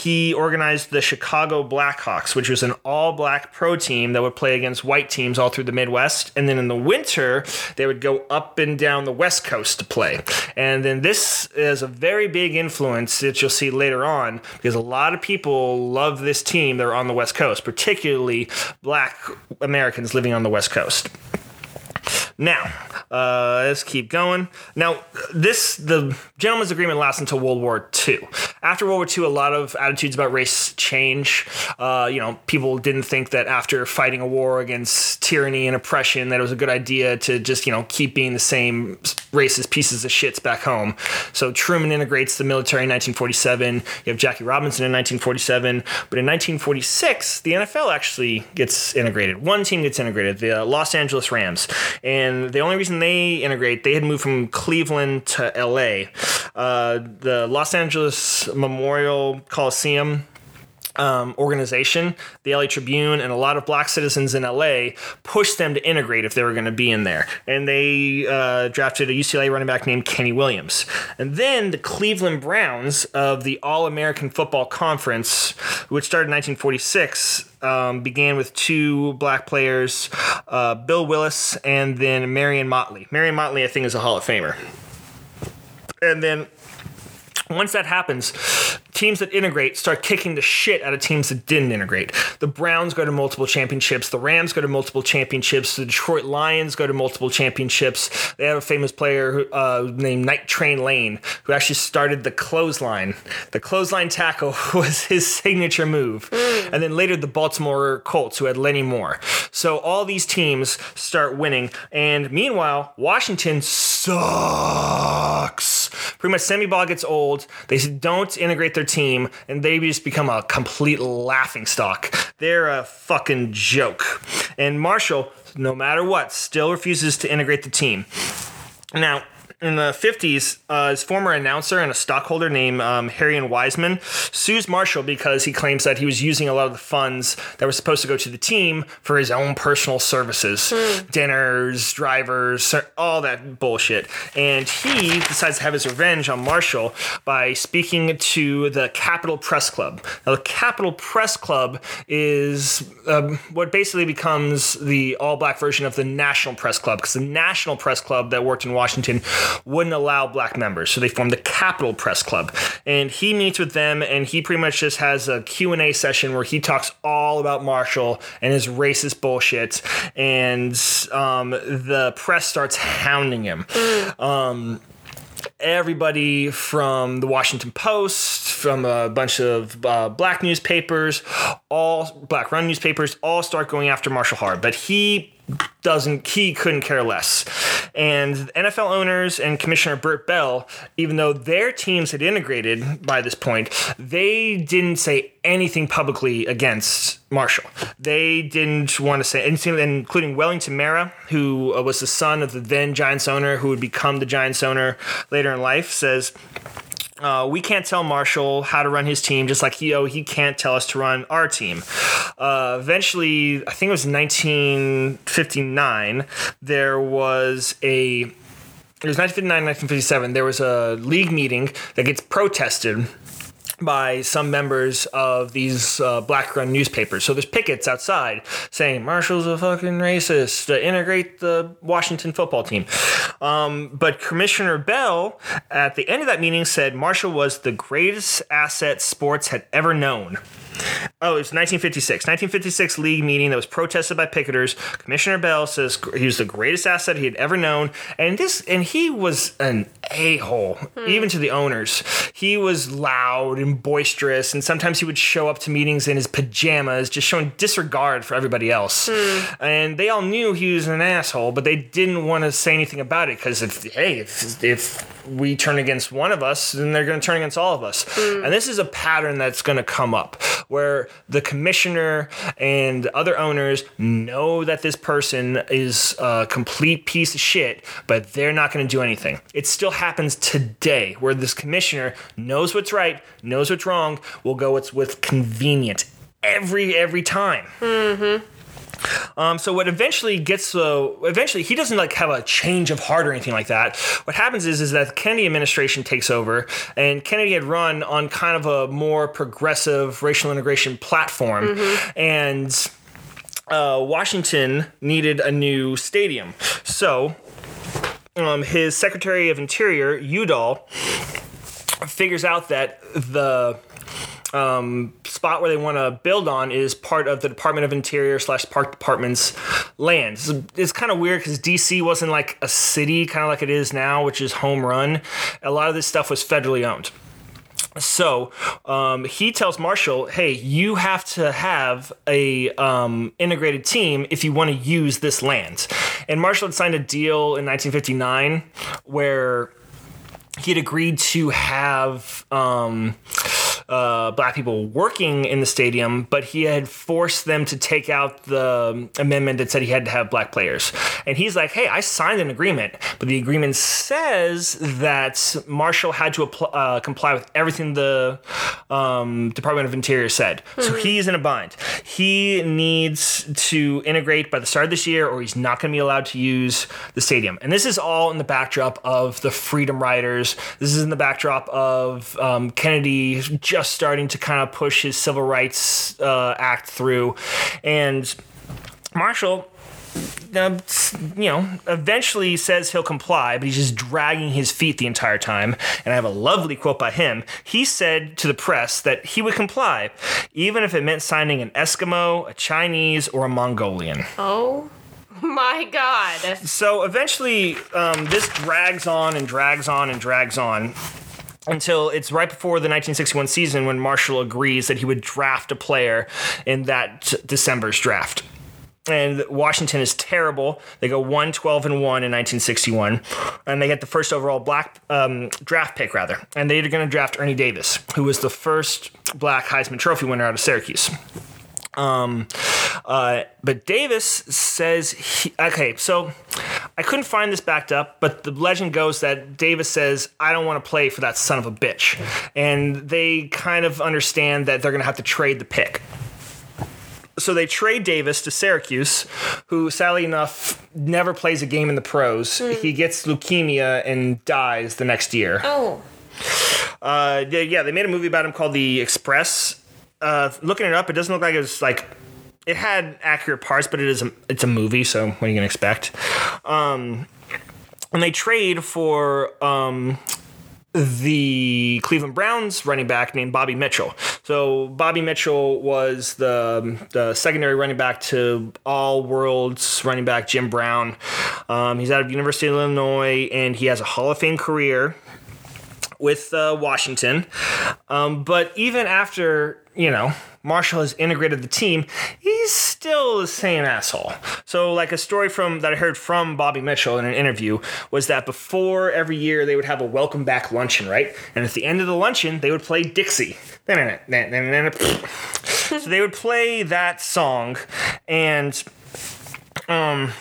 he organized the Chicago Blackhawks, which was an all black pro team that would play against white teams all through the Midwest. And then in the winter, they would go up and down the West Coast to play. And then this is a very big influence that you'll see later on because a lot of people love this team that are on the West Coast, particularly black Americans living on the West Coast. Now, uh, let's keep going. Now, this the gentleman's agreement lasts until World War II. After World War II, a lot of attitudes about race change. Uh, you know, people didn't think that after fighting a war against tyranny and oppression, that it was a good idea to just you know keep being the same racist pieces of shits back home. So Truman integrates the military in 1947. You have Jackie Robinson in 1947, but in 1946, the NFL actually gets integrated. One team gets integrated, the Los Angeles Rams, and the only reason they integrate, they had moved from Cleveland to LA. Uh, the Los Angeles Memorial Coliseum um, organization, the LA Tribune, and a lot of black citizens in LA pushed them to integrate if they were going to be in there. And they uh, drafted a UCLA running back named Kenny Williams. And then the Cleveland Browns of the All American Football Conference, which started in 1946, um, began with two black players, uh, Bill Willis and then Marion Motley. Marion Motley, I think, is a Hall of Famer. And then once that happens, teams that integrate start kicking the shit out of teams that didn't integrate. The Browns go to multiple championships. The Rams go to multiple championships. The Detroit Lions go to multiple championships. They have a famous player uh, named Night Train Lane who actually started the clothesline. The clothesline tackle was his signature move. And then later the Baltimore Colts who had Lenny Moore. So all these teams start winning. And meanwhile, Washington sucks. Pretty much Sammy Baugh gets old. They don't integrate their team, and they just become a complete laughing stock. They're a fucking joke. And Marshall, no matter what, still refuses to integrate the team. Now, in the 50s, uh, his former announcer and a stockholder named um, and Wismer sues Marshall because he claims that he was using a lot of the funds that were supposed to go to the team for his own personal services dinners, drivers, all that bullshit. And he decides to have his revenge on Marshall by speaking to the Capitol Press Club. Now, the Capitol Press Club is um, what basically becomes the all black version of the National Press Club because the National Press Club that worked in Washington wouldn't allow black members. So they formed the capitol press club. And he meets with them and he pretty much just has a q&a session where he talks all about marshall and his racist bullshit. And um, the press starts hounding him. Um, everybody from the Washington Post, from a bunch of uh, black newspapers, all black run newspapers, all start going after Marshall Hard, but he doesn't he couldn't care less. And NFL owners and Commissioner Bert Bell, even though their teams had integrated by this point, they didn't say anything publicly against Marshall. They didn't want to say anything, including Wellington Mara, who uh, was the son of the then Giants owner, who would become the Giants owner later in life, says. Uh, we can't tell Marshall how to run his team, just like he oh, he can't tell us to run our team. Uh, eventually, I think it was 1959. There was a it was 1959, 1957. There was a league meeting that gets protested by some members of these uh, black run newspapers. So there's pickets outside saying Marshall's a fucking racist to integrate the Washington football team. Um, but Commissioner Bell at the end of that meeting said Marshall was the greatest asset sports had ever known. Oh, it was 1956. 1956 league meeting that was protested by picketers. Commissioner Bell says he was the greatest asset he had ever known, and this and he was an a hole, hmm. even to the owners. He was loud and boisterous, and sometimes he would show up to meetings in his pajamas, just showing disregard for everybody else. Hmm. And they all knew he was an asshole, but they didn't want to say anything about it because if hey, if if we turn against one of us, then they're going to turn against all of us. Hmm. And this is a pattern that's going to come up where the commissioner and other owners know that this person is a complete piece of shit, but they're not going to do anything. It still happens today where this commissioner knows what's right, knows what's wrong, will go what's with convenient every every time. Mm-hmm. Um, so what eventually gets uh, eventually he doesn't like have a change of heart or anything like that. What happens is is that the Kennedy administration takes over, and Kennedy had run on kind of a more progressive racial integration platform, and uh, Washington needed a new stadium. So um, his Secretary of Interior Udall figures out that the um, spot where they want to build on is part of the Department of Interior slash Park Department's land. It's, kind of weird because DC wasn't like a city, kind of like it is now, which is home run. A lot of this stuff was federally owned. So um, he tells Marshall, "Hey, you have to have a um, integrated team if you want to use this land." And Marshall had signed a deal in 1959 where he had agreed to have um, uh, black people working in the stadium, but he had forced them to take out the amendment that said he had to have black players. And he's like, hey, I signed an agreement, but the agreement says that Marshall had to apply, uh, comply with everything the um, Department of Interior said. So he's in a bind. He needs to integrate by the start of this year, or he's not going to be allowed to use the stadium. And this is all in the backdrop of the Freedom Riders. This is in the backdrop of um, Kennedy just starting to kind of push his civil rights uh, act through. And Marshall uh, you know, eventually says he'll comply, but he's just dragging his feet the entire time. And I have a lovely quote by him. He said to the press that he would comply, even if it meant signing an Eskimo, a Chinese, or a Mongolian. Oh my god. So eventually, um, this drags on and drags on and drags on until it's right before the 1961 season when Marshall agrees that he would draft a player in that December's draft. And Washington is terrible. They go 1 12 and 1 in 1961, and they get the first overall black um, draft pick, rather. And they're going to draft Ernie Davis, who was the first black Heisman Trophy winner out of Syracuse. Um, uh, but Davis says, he, okay, so I couldn't find this backed up, but the legend goes that Davis says, I don't want to play for that son of a bitch. And they kind of understand that they're going to have to trade the pick. So they trade Davis to Syracuse, who sadly enough never plays a game in the pros. He gets leukemia and dies the next year. Oh. Uh, yeah, they made a movie about him called The Express. Uh, looking it up, it doesn't look like it was like it had accurate parts, but it is a, it's a movie, so what are you gonna expect? Um, and they trade for um, the Cleveland Browns running back named Bobby Mitchell. So Bobby Mitchell was the the secondary running back to All Worlds running back Jim Brown. Um, he's out of University of Illinois, and he has a Hall of Fame career with uh, Washington. Um, but even after, you know, Marshall has integrated the team, he's still the same asshole. So, like a story from that I heard from Bobby Mitchell in an interview was that before every year they would have a welcome back luncheon, right? And at the end of the luncheon, they would play Dixie. so they would play that song, and um,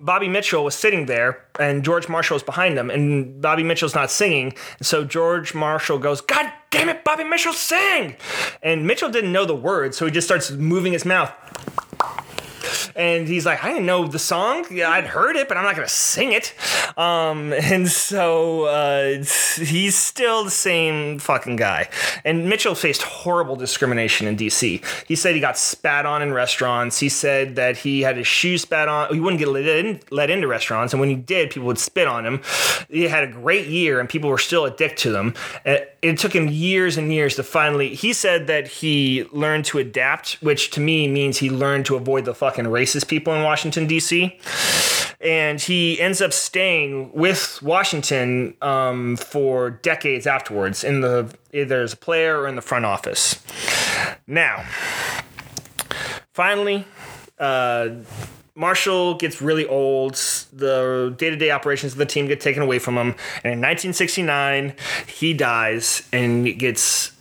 Bobby Mitchell was sitting there, and George Marshall was behind him, and Bobby Mitchell's not singing. So George Marshall goes, God damn it, Bobby Mitchell, sing! And Mitchell didn't know the words, so he just starts moving his mouth. And he's like, I didn't know the song. Yeah, I'd heard it, but I'm not gonna sing it. Um, and so uh, he's still the same fucking guy. And Mitchell faced horrible discrimination in D.C. He said he got spat on in restaurants. He said that he had his shoes spat on. He wouldn't get let, in, let into restaurants, and when he did, people would spit on him. He had a great year, and people were still a dick to them. It, it took him years and years to finally. He said that he learned to adapt, which to me means he learned to avoid the fucking racist people in Washington D.C. And he ends up staying with Washington um, for decades afterwards, in the either as a player or in the front office. Now, finally, uh, Marshall gets really old. The day to day operations of the team get taken away from him. And in 1969, he dies and gets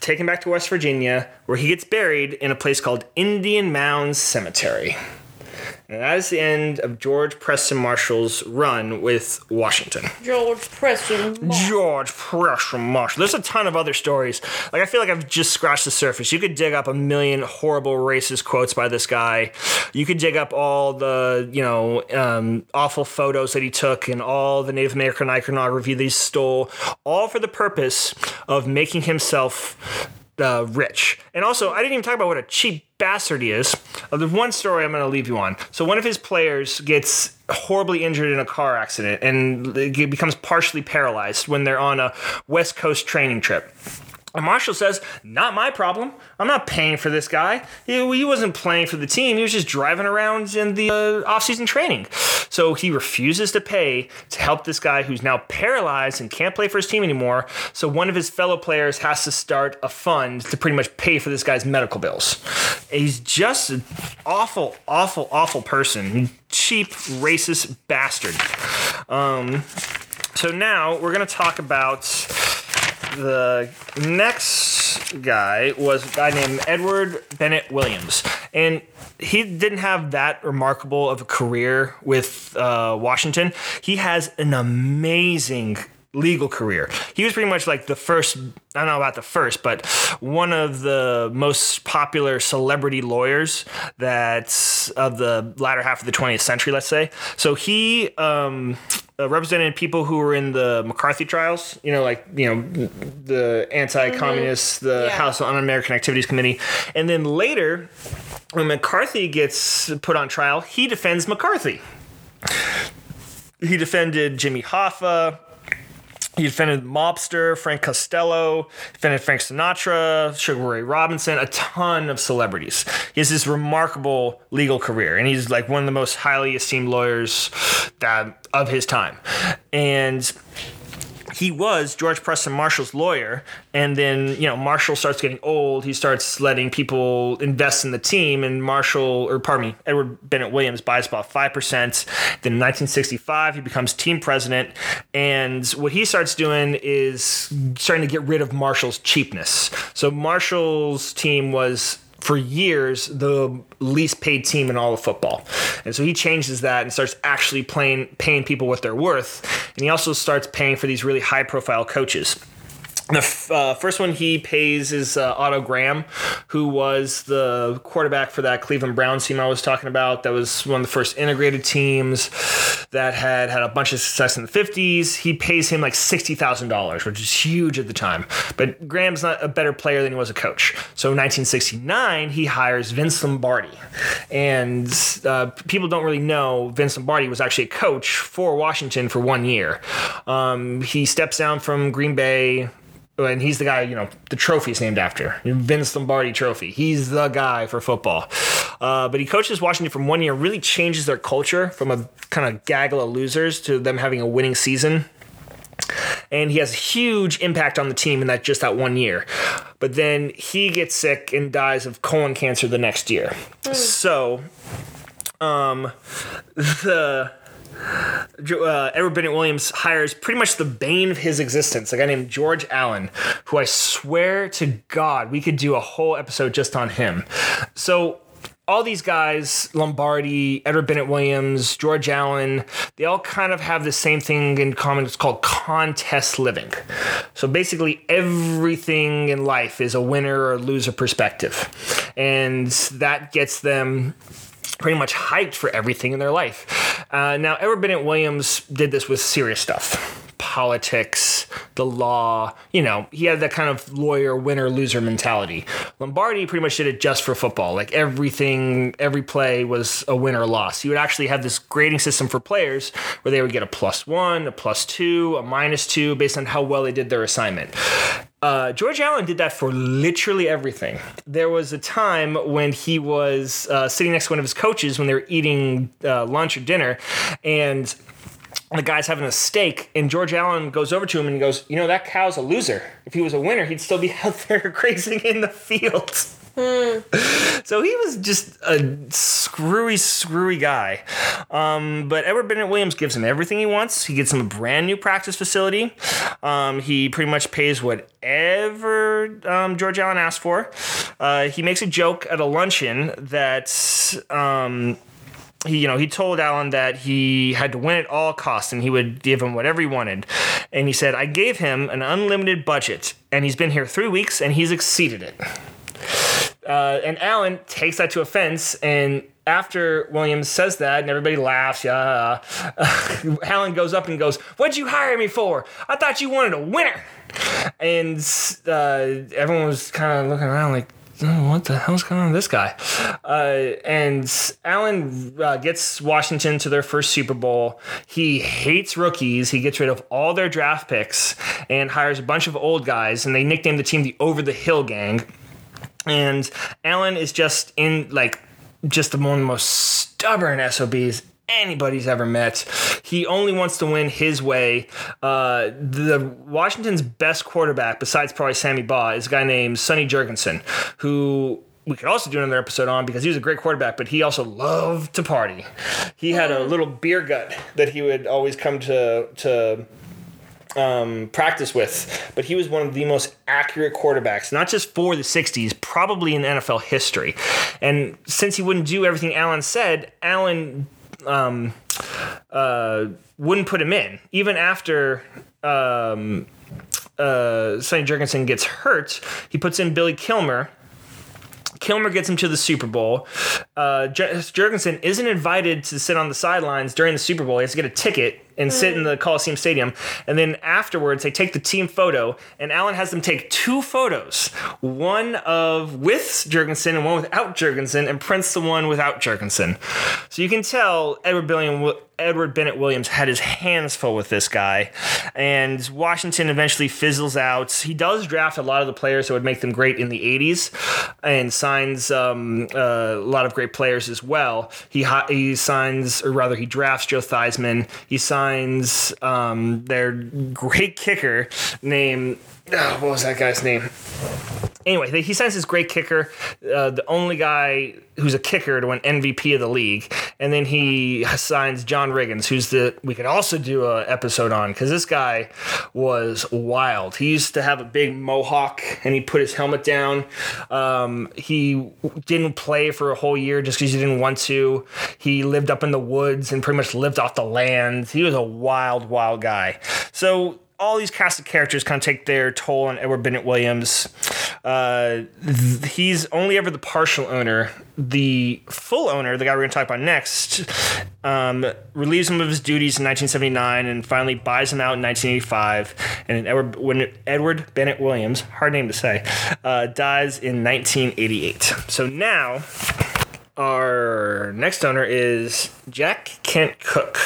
taken back to West Virginia, where he gets buried in a place called Indian Mounds Cemetery. And that is the end of George Preston Marshall's run with Washington. George Preston. Marshall. George Preston Marshall. There's a ton of other stories. Like I feel like I've just scratched the surface. You could dig up a million horrible racist quotes by this guy. You could dig up all the you know um, awful photos that he took and all the Native American iconography that he stole, all for the purpose of making himself uh, rich. And also, I didn't even talk about what a cheap bastard he is. Uh, there's one story I'm going to leave you on. So one of his players gets horribly injured in a car accident and becomes partially paralyzed when they're on a West Coast training trip. And Marshall says, Not my problem. I'm not paying for this guy. He, he wasn't playing for the team. He was just driving around in the uh, offseason training. So he refuses to pay to help this guy who's now paralyzed and can't play for his team anymore. So one of his fellow players has to start a fund to pretty much pay for this guy's medical bills. He's just an awful, awful, awful person. Cheap, racist bastard. Um, so now we're going to talk about the next guy was a guy named Edward Bennett Williams. And he didn't have that remarkable of a career with uh, Washington. He has an amazing legal career. He was pretty much like the first, I don't know about the first, but one of the most popular celebrity lawyers that's of the latter half of the 20th century, let's say. So he um, uh, represented people who were in the McCarthy trials, you know, like, you know, the anti communists, the Yeah. House on American Activities Committee. And then later, when McCarthy gets put on trial, he defends McCarthy. He defended Jimmy Hoffa. He defended Mobster, Frank Costello, defended Frank Sinatra, Sugar Ray Robinson, a ton of celebrities. He has this remarkable legal career, and he's like one of the most highly esteemed lawyers that of his time. And he was George Preston Marshall's lawyer, and then you know Marshall starts getting old. He starts letting people invest in the team, and Marshall, or pardon me, Edward Bennett Williams buys about five percent. Then in 1965, he becomes team president, and what he starts doing is starting to get rid of Marshall's cheapness. So Marshall's team was for years the least paid team in all of football. And so he changes that and starts actually playing paying people what they're worth. And he also starts paying for these really high profile coaches. The uh, first one he pays is uh, Otto Graham, who was the quarterback for that Cleveland Browns team I was talking about. That was one of the first integrated teams that had had a bunch of success in the 50s. He pays him like $60,000, which is huge at the time. But Graham's not a better player than he was a coach. So in 1969, he hires Vince Lombardi. And uh, people don't really know Vince Lombardi was actually a coach for Washington for one year. Um, he steps down from Green Bay and he's the guy, you know, the trophy's named after Vince Lombardi Trophy. He's the guy for football. Uh, but he coaches Washington for one year, really changes their culture from a kind of gaggle of losers to them having a winning season. And he has a huge impact on the team in that just that one year. But then he gets sick and dies of colon cancer the next year. Mm. So, um, the uh, Edward Bennett Williams hires pretty much the bane of his existence, a guy named George Allen, who I swear to God we could do a whole episode just on him. So all these guys, Lombardi, Edward Bennett Williams, George Allen, they all kind of have the same thing in common. It's called contest living. So basically, everything in life is a winner or loser perspective. And that gets them pretty much hyped for everything in their life. Uh, now, Edward Bennett Williams did this with serious stuff politics, the law. You know, he had that kind of lawyer winner loser mentality. Lombardi pretty much did it just for football. Like everything, every play was a win or loss. He would actually have this grading system for players where they would get a plus one, a plus two, a minus two based on how well they did their assignment. Uh, George Allen did that for literally everything. There was a time when he was uh, sitting next to one of his coaches when they were eating uh, lunch or dinner, and the guy's having a steak, and George Allen goes over to him and he goes, "You know that cow's a loser. If he was a winner, he'd still be out there grazing in the fields." So he was just a screwy, screwy guy. Um, but Edward Bennett Williams gives him everything he wants. He gets him a brand new practice facility. Um, he pretty much pays whatever um, George Allen asked for. Uh, he makes a joke at a luncheon that um, he, you know, he told Allen that he had to win at all costs and he would give him whatever he wanted. And he said, I gave him an unlimited budget and he's been here three weeks and he's exceeded it. Uh, and Allen takes that to offense and after Williams says that and everybody laughs, yeah, Allen goes up and goes, "What'd you hire me for? I thought you wanted a winner." And uh, everyone was kind of looking around like, oh, what the hell's going on with this guy? Uh, and Allen uh, gets Washington to their first Super Bowl. He hates rookies. He gets rid of all their draft picks and hires a bunch of old guys, and they nickname the team the Over the Hill Gang. And Allen is just in like just the one of the most stubborn SOBs anybody's ever met. He only wants to win his way. Uh, the Washington's best quarterback, besides probably Sammy Baugh, is a guy named Sonny Jurgensen, who we could also do another episode on because he was a great quarterback, but he also loved to party. He had a little beer gut that he would always come to to um, practice with, but he was one of the most accurate quarterbacks, not just for the 60s, probably in NFL history. And since he wouldn't do everything Allen said, Allen um, uh, wouldn't put him in even after um, uh, Sonny Jurgensen gets hurt. He puts in Billy Kilmer. Kilmer gets him to the Super Bowl. Uh, Jurgensen isn't invited to sit on the sidelines during the Super Bowl. He has to get a ticket and sit in the Coliseum Stadium. And then afterwards, they take the team photo, and Allen has them take two photos one of with Jurgensen and one without Jurgensen, and prints the one without Jurgensen. So you can tell Edward Billiam. Edward Bennett Williams had his hands full with this guy, and Washington eventually fizzles out. He does draft a lot of the players that would make them great in the 80s and signs um, uh, a lot of great players as well. He, he signs, or rather, he drafts Joe Theismann. He signs um, their great kicker named, oh, what was that guy's name? Anyway, he signs his great kicker, uh, the only guy who's a kicker to win MVP of the league, and then he signs John Riggins, who's the we could also do a episode on because this guy was wild. He used to have a big mohawk, and he put his helmet down. Um, he didn't play for a whole year just because he didn't want to. He lived up in the woods and pretty much lived off the land. He was a wild, wild guy. So all these cast of characters kind of take their toll on Edward Bennett Williams. Uh, th- he's only ever the partial owner. The full owner, the guy we're going to talk about next, um, relieves him of his duties in 1979 and finally buys him out in 1985. And Edward, when Edward Bennett Williams, hard name to say, uh, dies in 1988. So now our next owner is Jack Kent Cooke.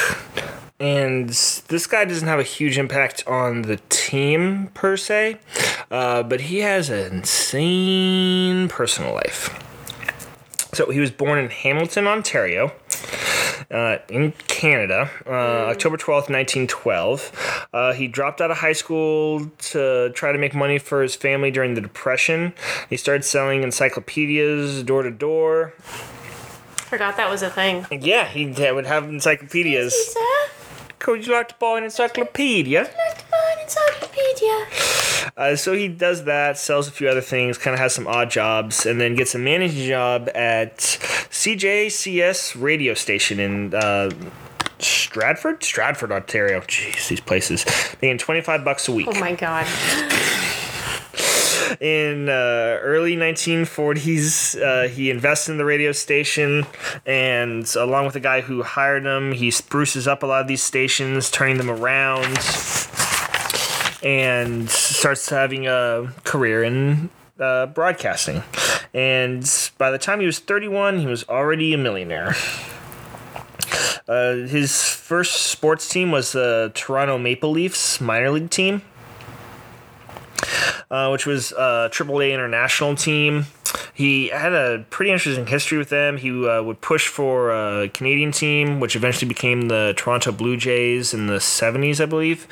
And this guy doesn't have a huge impact on the team per se, uh, but he has an insane personal life. So he was born in Hamilton, Ontario, uh, in Canada, uh, October 12th, 1912. Uh, he dropped out of high school to try to make money for his family during the Depression. He started selling encyclopedias door to door. Forgot that was a thing. Yeah, he would have encyclopedias. Sir, Would you like to buy an encyclopedia? let's buy an encyclopedia. Uh, so he does that, sells a few other things, kind of has some odd jobs, and then gets a managing job at CJCS radio station in uh, Stratford, Stratford, Ontario. Jeez, these places paying twenty five bucks a week. Oh my god. In uh, early 1940s uh, he invests in the radio station and along with the guy who hired him he spruces up a lot of these stations turning them around and starts having a career in uh, broadcasting. And by the time he was 31 he was already a millionaire. Uh, his first sports team was the Toronto Maple Leafs minor league team uh, which was a AAA international team. He had a pretty interesting history with them. He uh, would push for a Canadian team, which eventually became the Toronto Blue Jays in the 70s, I believe.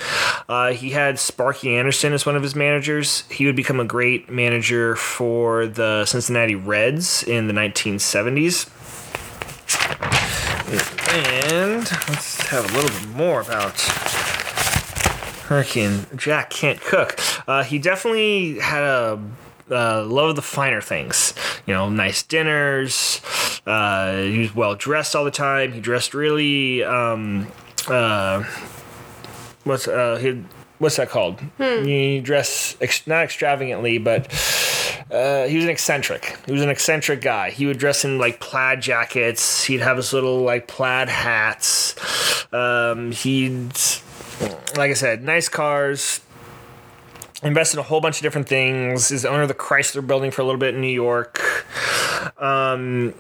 Uh, he had Sparky Anderson as one of his managers. He would become a great manager for the Cincinnati Reds in the 1970s. And let's have a little bit more about Hurricane Jack Kent Cooke. Uh, he definitely had a uh, love of the finer things. You know, nice dinners. Uh, he was well dressed all the time. He dressed really. Um, uh, what's uh, he, what's that called? He dressed ex- not extravagantly, but. Uh, he was an eccentric. He was an eccentric guy. He would dress in like plaid jackets. He'd have his little like plaid hats. Um, he'd like I said, nice cars. Invested in a whole bunch of different things. Is the owner of the Chrysler Building for a little bit in New York. Um,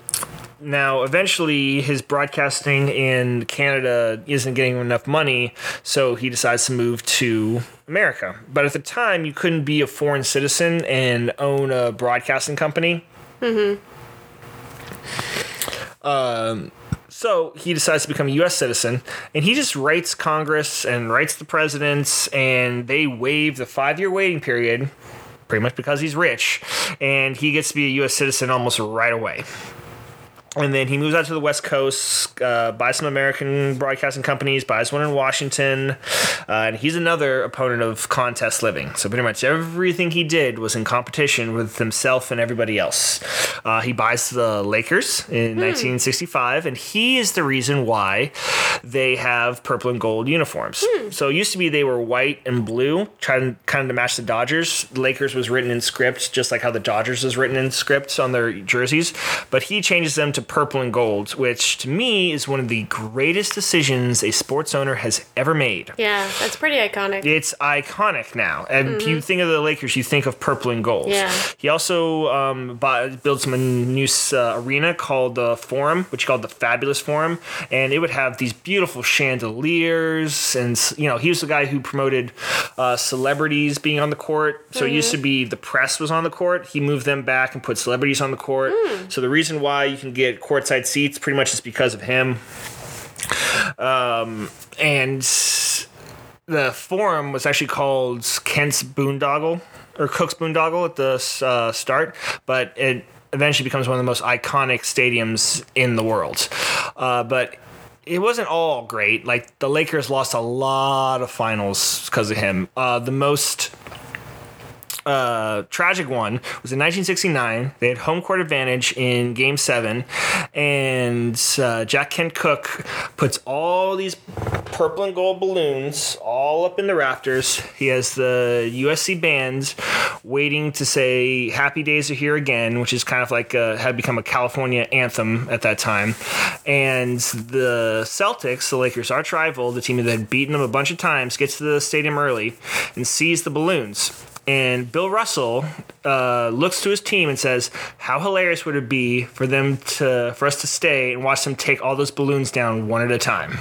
now, eventually, his broadcasting in Canada isn't getting enough money, so he decides to move to America. But at the time, you couldn't be a foreign citizen and own a broadcasting company. So he decides to become a U.S. citizen, and he just writes Congress and writes the presidents, and they waive the five-year waiting period, pretty much because he's rich, and he gets to be a U.S. citizen almost right away. And then he moves out to the West Coast, uh, buys some American broadcasting companies, buys one in Washington, uh, and he's another opponent of contest living. So pretty much everything he did was in competition with himself and everybody else. Uh, he buys the Lakers in 1965, and he is the reason why they have purple and gold uniforms. So it used to be they were white and blue, trying kind of to match the Dodgers. The Lakers was written in script, just like how the Dodgers was written in script on their jerseys, but he changes them to to purple and gold, which to me is one of the greatest decisions a sports owner has ever made. Yeah, that's pretty iconic. It's iconic now. And if you think of the Lakers, you think of purple and gold. Yeah. He also um, bought, built some new uh, arena called the Forum, which he called the Fabulous Forum, and it would have these beautiful chandeliers. And you know, he was the guy who promoted uh, celebrities being on the court. So it used to be the press was on the court. He moved them back and put celebrities on the court. So the reason why you can get courtside seats pretty much is because of him. Um, and the forum was actually called Kent's Boondoggle or Cooke's Boondoggle at the uh, start, but it eventually becomes one of the most iconic stadiums in the world. Uh, but it wasn't all great. Like the Lakers lost a lot of finals because of him. Uh, the most uh, tragic one was in 1969. They had home court advantage in Game Seven, and uh, Jack Kent Cooke puts all these purple and gold balloons all up in the rafters. He has the USC band waiting to say "Happy Days Are Here Again," which is kind of like uh had become a California anthem at that time. And the Celtics, the Lakers' arch rival, the team that had beaten them a bunch of times, gets to the stadium early and sees the balloons. And Bill Russell uh, looks to his team and says, "How hilarious would it be for them to, for us to stay and watch them take all those balloons down one at a time?"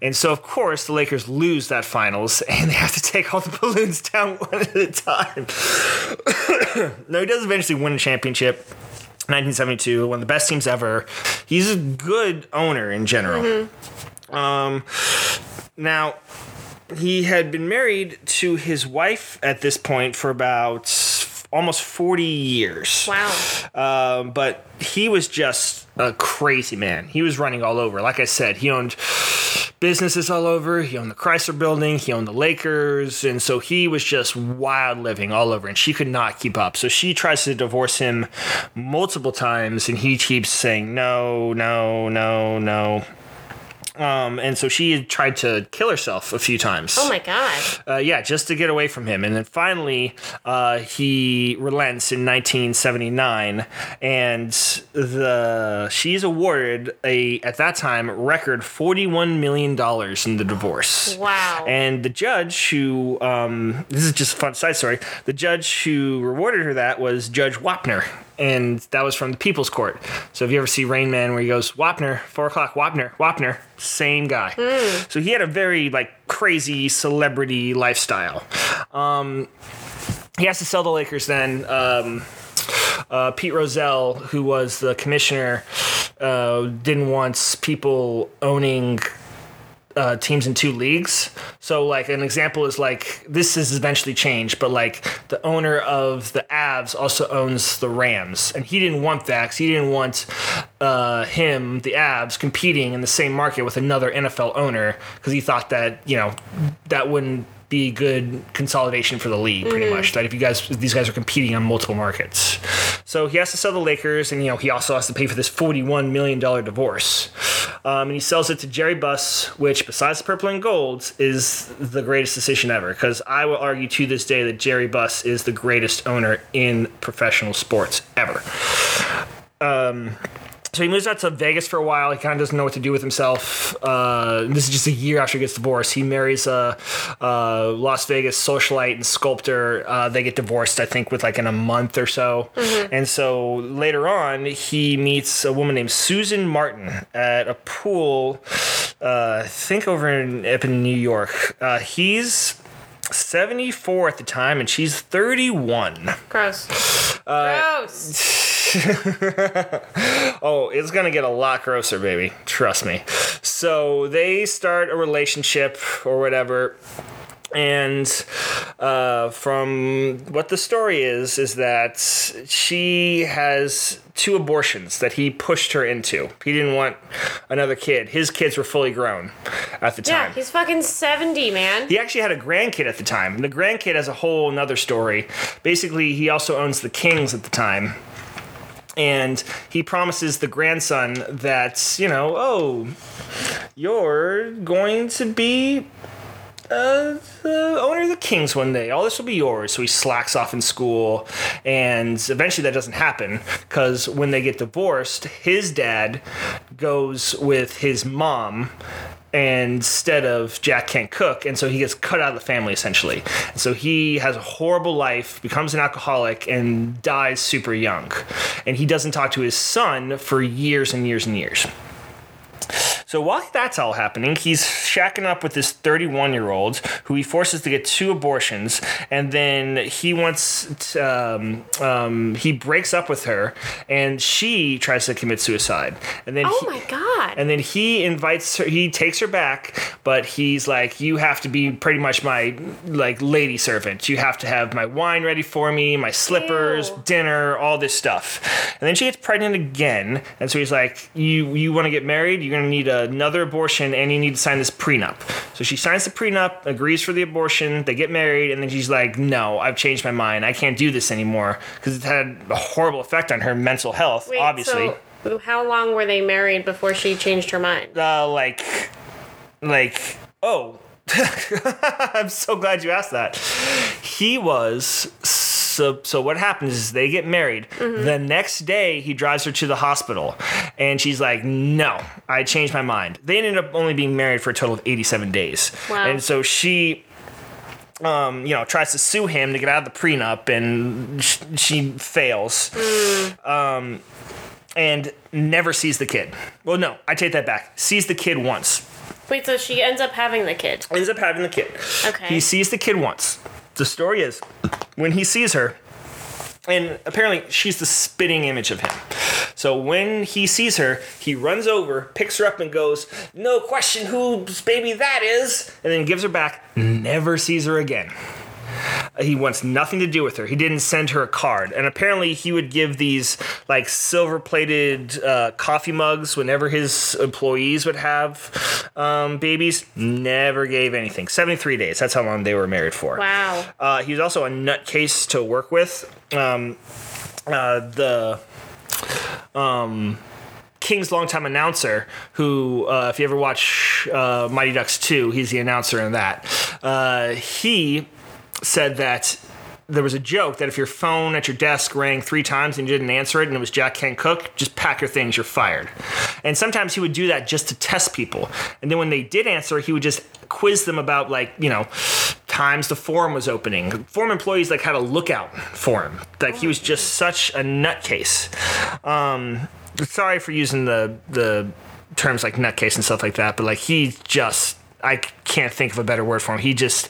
And so, of course, the Lakers lose that finals, and they have to take all the balloons down one at a time. no, he does eventually win a championship. 1972, one of the best teams ever. He's a good owner in general. Um, now, he had been married to his wife at this point for about almost 40 years. Wow. Um, but he was just a crazy man. He was running all over. Like I said, he owned businesses all over. He owned the Chrysler building, he owned the Lakers, and so he was just wild living all over and she could not keep up. So she tries to divorce him multiple times and he keeps saying no, no, no, no. Um, and so she had tried to kill herself a few times. Oh my god. Uh, yeah, just to get away from him. And then finally, uh, he relents in 1979, and the she's awarded a at that time record 41 million dollars in the divorce. Wow. And the judge who um, this is just a fun side story. The judge who rewarded her that was Judge Wapner. And that was from the People's Court. So if you ever see Rain Man where he goes, Wapner, four o'clock, Wapner, Wapner, same guy. So he had a very like crazy celebrity lifestyle. Um, he has to sell the Lakers then. Um, uh, Pete Rozelle, who was the commissioner, uh, didn't want people owning uh, teams in two leagues. So, like, an example is like this has eventually changed, but like the owner of the Avs also owns the Rams, and he didn't want that 'cause he didn't want uh, him, the Avs, competing in the same market with another NFL owner because he thought that you know that wouldn't be good consolidation for the league pretty much that if you guys if these guys are competing on multiple markets. So he has to sell the lakers and you know he also has to pay for this 41 million dollar divorce. Um, and he sells it to jerry buss which besides the purple and gold is the greatest decision ever. Because i will argue to this day that jerry buss is the greatest owner in professional sports ever so he moves out to Vegas for a while. He kind of doesn't know what to do with himself. Uh, this is just a year after he gets divorced. He marries a, a Las Vegas socialite and sculptor. Uh, they get divorced, I think, with like in a month or so. And so later on, he meets a woman named Susan Martin at a pool. Uh, I think over in up in New York. Uh, he's 74 at the time, and she's 31. Gross. Uh, Gross. Oh, it's gonna get a lot grosser, baby. Trust me. So they start a relationship or whatever. And uh, from what the story is, is that she has two abortions that he pushed her into. He didn't want another kid. His kids were fully grown at the time. Yeah, he's fucking 70, man. He actually had a grandkid at the time. and The grandkid has a whole another story. Basically, he also owns the Kings at the time. And he promises the grandson that, you know, oh, you're going to be uh, the owner of the Kings one day. All this will be yours. So he slacks off in school, and eventually that doesn't happen because when they get divorced, his dad goes with his mom instead of Jack Kent Cooke, and so he gets cut out of the family essentially. And so he has a horrible life, becomes an alcoholic, and dies super young. And he doesn't talk to his son for years and years and years. So while that's all happening, he's shacking up with this 31 year old who he forces to get two abortions, and then he wants to, um, um, he breaks up with her, and she tries to commit suicide. And then Oh he- my god. And then he invites her, he takes her back, but he's like, You have to be pretty much my like lady servant. You have to have my wine ready for me, my slippers, Ew. dinner, all this stuff. And then she gets pregnant again, and so he's like, You you want to get married? You're gonna need another abortion and you need to sign this prenup. So she signs the prenup, agrees for the abortion, they get married, and then she's like, No, I've changed my mind. I can't do this anymore. Because it's had a horrible effect on her mental health, Wait, obviously. So how long were they married before she changed her mind? uh, like, like, oh, I'm so glad you asked that. He was so. So what happens is they get married. The next day, he drives her to the hospital, and she's like, "No, I changed my mind." They ended up only being married for a total of 87 days, Wow. and so she. Um, you know, tries to sue him to get out of the prenup, and sh- she fails Um, and never sees the kid. Well, no, I take that back. Sees the kid once. Wait, so she ends up having the kid. Ends up having the kid. Okay. He sees the kid once. The story is when he sees her, and apparently she's the spitting image of him. So when he sees her, he runs over, picks her up, and goes, No question whose baby that is, and then gives her back, never sees her again. He wants nothing to do with her. He didn't send her a card. And apparently, he would give these like silver plated uh, coffee mugs whenever his employees would have um, babies. Never gave anything. 73 days. That's how long they were married for. Wow. Uh, he was also a nutcase to work with. Um, uh, the um, King's longtime announcer, who, uh, if you ever watch uh, Mighty Ducks 2, he's the announcer in that. Uh, he said that there was a joke that if your phone at your desk rang three times and you didn't answer it and it was Jack Kent Cooke, just pack your things, you're fired. And sometimes he would do that just to test people. And then when they did answer, he would just quiz them about, like, you know, times the forum was opening. Forum employees, like, had a lookout for him. Like, he was just such a nutcase. Um, sorry for using the, the terms like nutcase and stuff like that, but, like, he just, I can't think of a better word for him. He just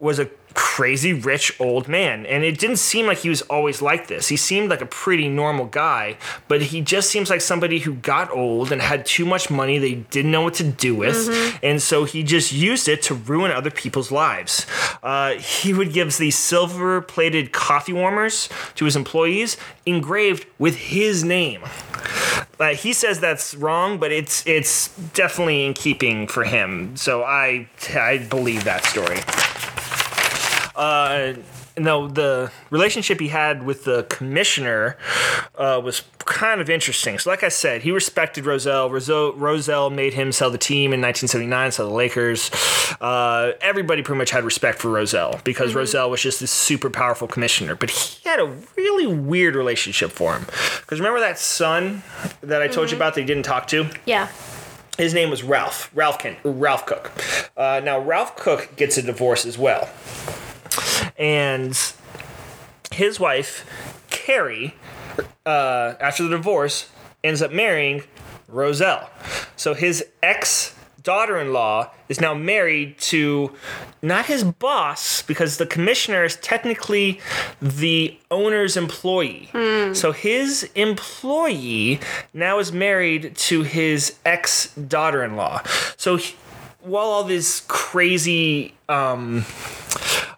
was a crazy rich old man. And it didn't seem like he was always like this. He seemed like a pretty normal guy, but he just seems like somebody who got old and had too much money they didn't know what to do with. And so he just used it to ruin other people's lives. Uh, he would give these silver plated coffee warmers to his employees engraved with his name. Uh, he says that's wrong, but it's it's definitely in keeping for him. So I I believe that story. Uh, no, the relationship he had with the commissioner uh, was kind of interesting. So, like I said, he respected Rozelle. Rozelle, Rozelle made him sell the team in 1979, sell the Lakers. Uh, everybody pretty much had respect for Rozelle because Rozelle was just this super powerful commissioner. But he had a really weird relationship for him. Because remember that son that I told you about that he didn't talk to? Yeah. His name was Ralph. Ralph Ken, Ralph Cooke. Uh, now Ralph Cooke gets a divorce as well, and his wife Carrie, uh, after the divorce, ends up marrying Rozelle. So his ex daughter-in-law is now married to not his boss because the commissioner is technically the owner's employee. So his employee now is married to his ex daughter-in-law. So he- while all this crazy um,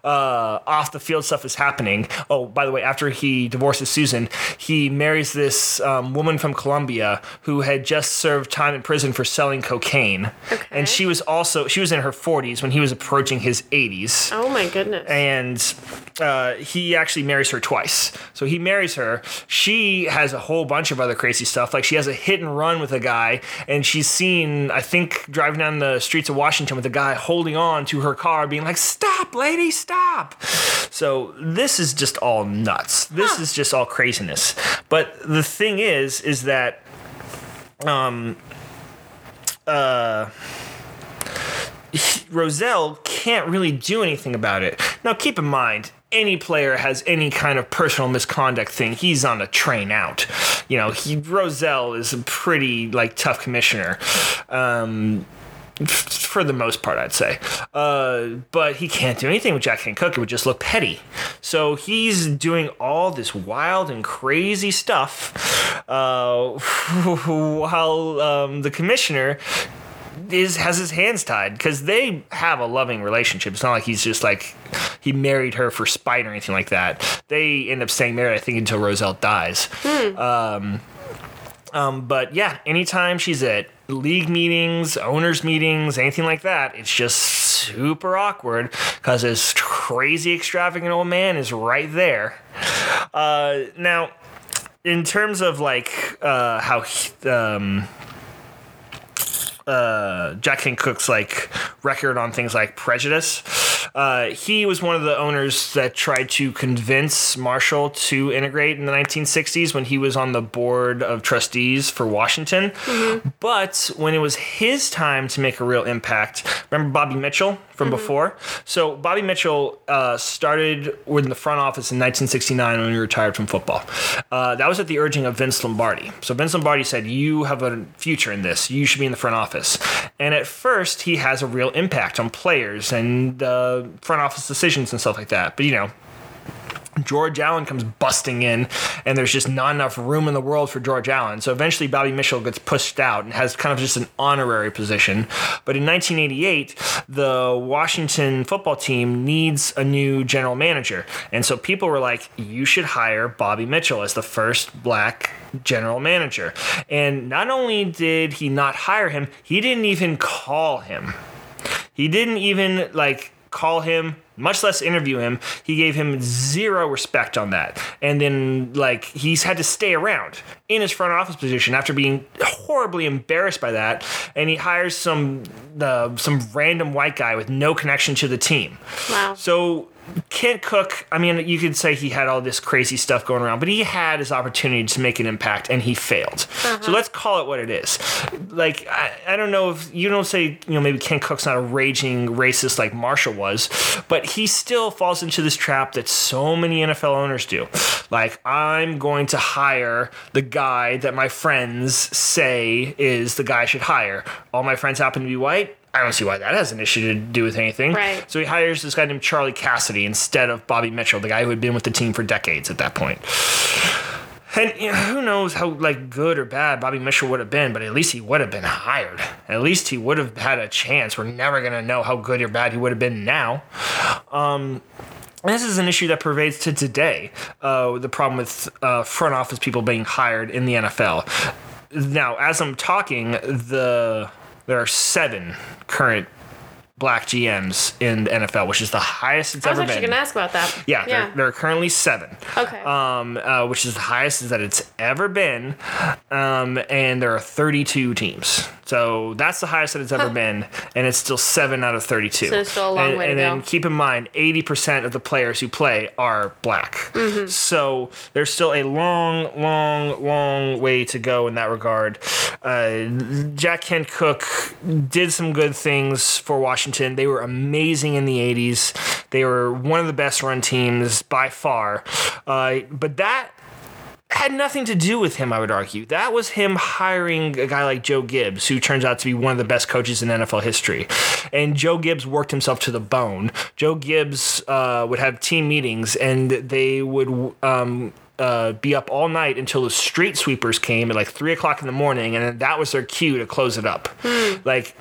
uh, off the field stuff is happening. Oh, by the way, after he divorces Susan, he marries this um, woman from Colombia who had just served time in prison for selling cocaine, Okay. and she was also she was in her 40s when he was approaching his 80s Oh my goodness. and uh, he actually marries her twice. So he marries her. She has a whole bunch of other crazy stuff. Like she has a hit and run with a guy, and she's seen, I think, driving down the streets of Washington with a guy holding on to her car, being like, "Stop, lady, stop!" So this is just all nuts. This is just all craziness. But the thing is, is that, um, uh. Rozelle can't really do anything about it. Now, keep in mind, any player has any kind of personal misconduct thing, he's on a train out. You know, he Rozelle is a pretty like tough commissioner. Um, for the most part, I'd say. Uh, but he can't do anything with Jack Kent Cooke. It would just look petty. So he's doing all this wild and crazy stuff uh, while um, the commissioner is has his hands tied because they have a loving relationship. It's not like he's just like he married her for spite or anything like that. They end up staying married, I think, until Rozelle dies. Um, um, but yeah, anytime she's at league meetings, owners meetings, anything like that, it's just super awkward because this crazy extravagant old man is right there. Uh, now, in terms of like uh, how um, uh, Jack Kent Cooke's like record on things like prejudice. Uh, he was one of the owners that tried to convince Marshall to integrate in the 1960s when he was on the board of trustees for Washington. But when it was his time to make a real impact, remember Bobby Mitchell from before? So Bobby Mitchell uh, started in the front office in 1969 when he retired from football. Uh, that was at the urging of Vince Lombardi. So Vince Lombardi said, "You have a future in this. You should be in the front office." And at first, he has a real impact on players and uh, front office decisions and stuff like that. But you know, George Allen comes busting in, and there's just not enough room in the world for George Allen. So eventually, Bobby Mitchell gets pushed out and has kind of just an honorary position. But in 1988, the Washington football team needs a new general manager. And so people were like, you should hire Bobby Mitchell as the first black general manager. And not only did he not hire him, he didn't even call him. He didn't even like call him, much less interview him. He gave him zero respect on that. And then like he's had to stay around in his front office position after being horribly embarrassed by that. And he hires some uh, some random white guy with no connection to the team. Wow. So Kent Cooke, I mean, you could say he had all this crazy stuff going around, but he had his opportunity to make an impact and he failed. So uh-huh. let's call it what it is. Like, I, I don't know if you don't say, you know, maybe Kent Cooke's not a raging racist like Marshall was, but he still falls into this trap that so many NFL owners do. Like, I'm going to hire the guy that my friends say is the guy I should hire. All my friends happen to be white. I don't see why that has an issue to do with anything. Right. So he hires this guy named Charlie Casserly instead of Bobby Mitchell, the guy who had been with the team for decades at that point. And you know, who knows how like good or bad Bobby Mitchell would have been, but at least he would have been hired. At least he would have had a chance. We're never gonna know how good or bad he would have been now. Um, this is an issue that pervades to today. Uh, the problem with uh, front office people being hired in the NFL. Now, as I'm talking, the there are seven current black GMs in the NFL, which is the highest it's I was ever actually been. gonna ask about that. Yeah, There, there are currently seven. Okay. Um, uh, which is the highest that it's ever been. Um, and there are 32 teams. So that's the highest that it's ever been, and it's still seven out of 32. So still a long and, way to and then keep in mind, 80% of the players who play are black. Mm-hmm. So there's still a long, long, long way to go in that regard. Uh, Jack Kent Cooke did some good things for Washington. They were amazing in the 80s. They were one of the best run teams by far. Uh, but that had nothing to do with him, I would argue. That was him hiring a guy like Joe Gibbs, who turns out to be one of the best coaches in NFL history. And Joe Gibbs worked himself to the bone. Joe Gibbs uh, would have team meetings, and they would. Um, uh, be up all night until the street sweepers came at like three o'clock in the morning, and then that was their cue to close it up. Like,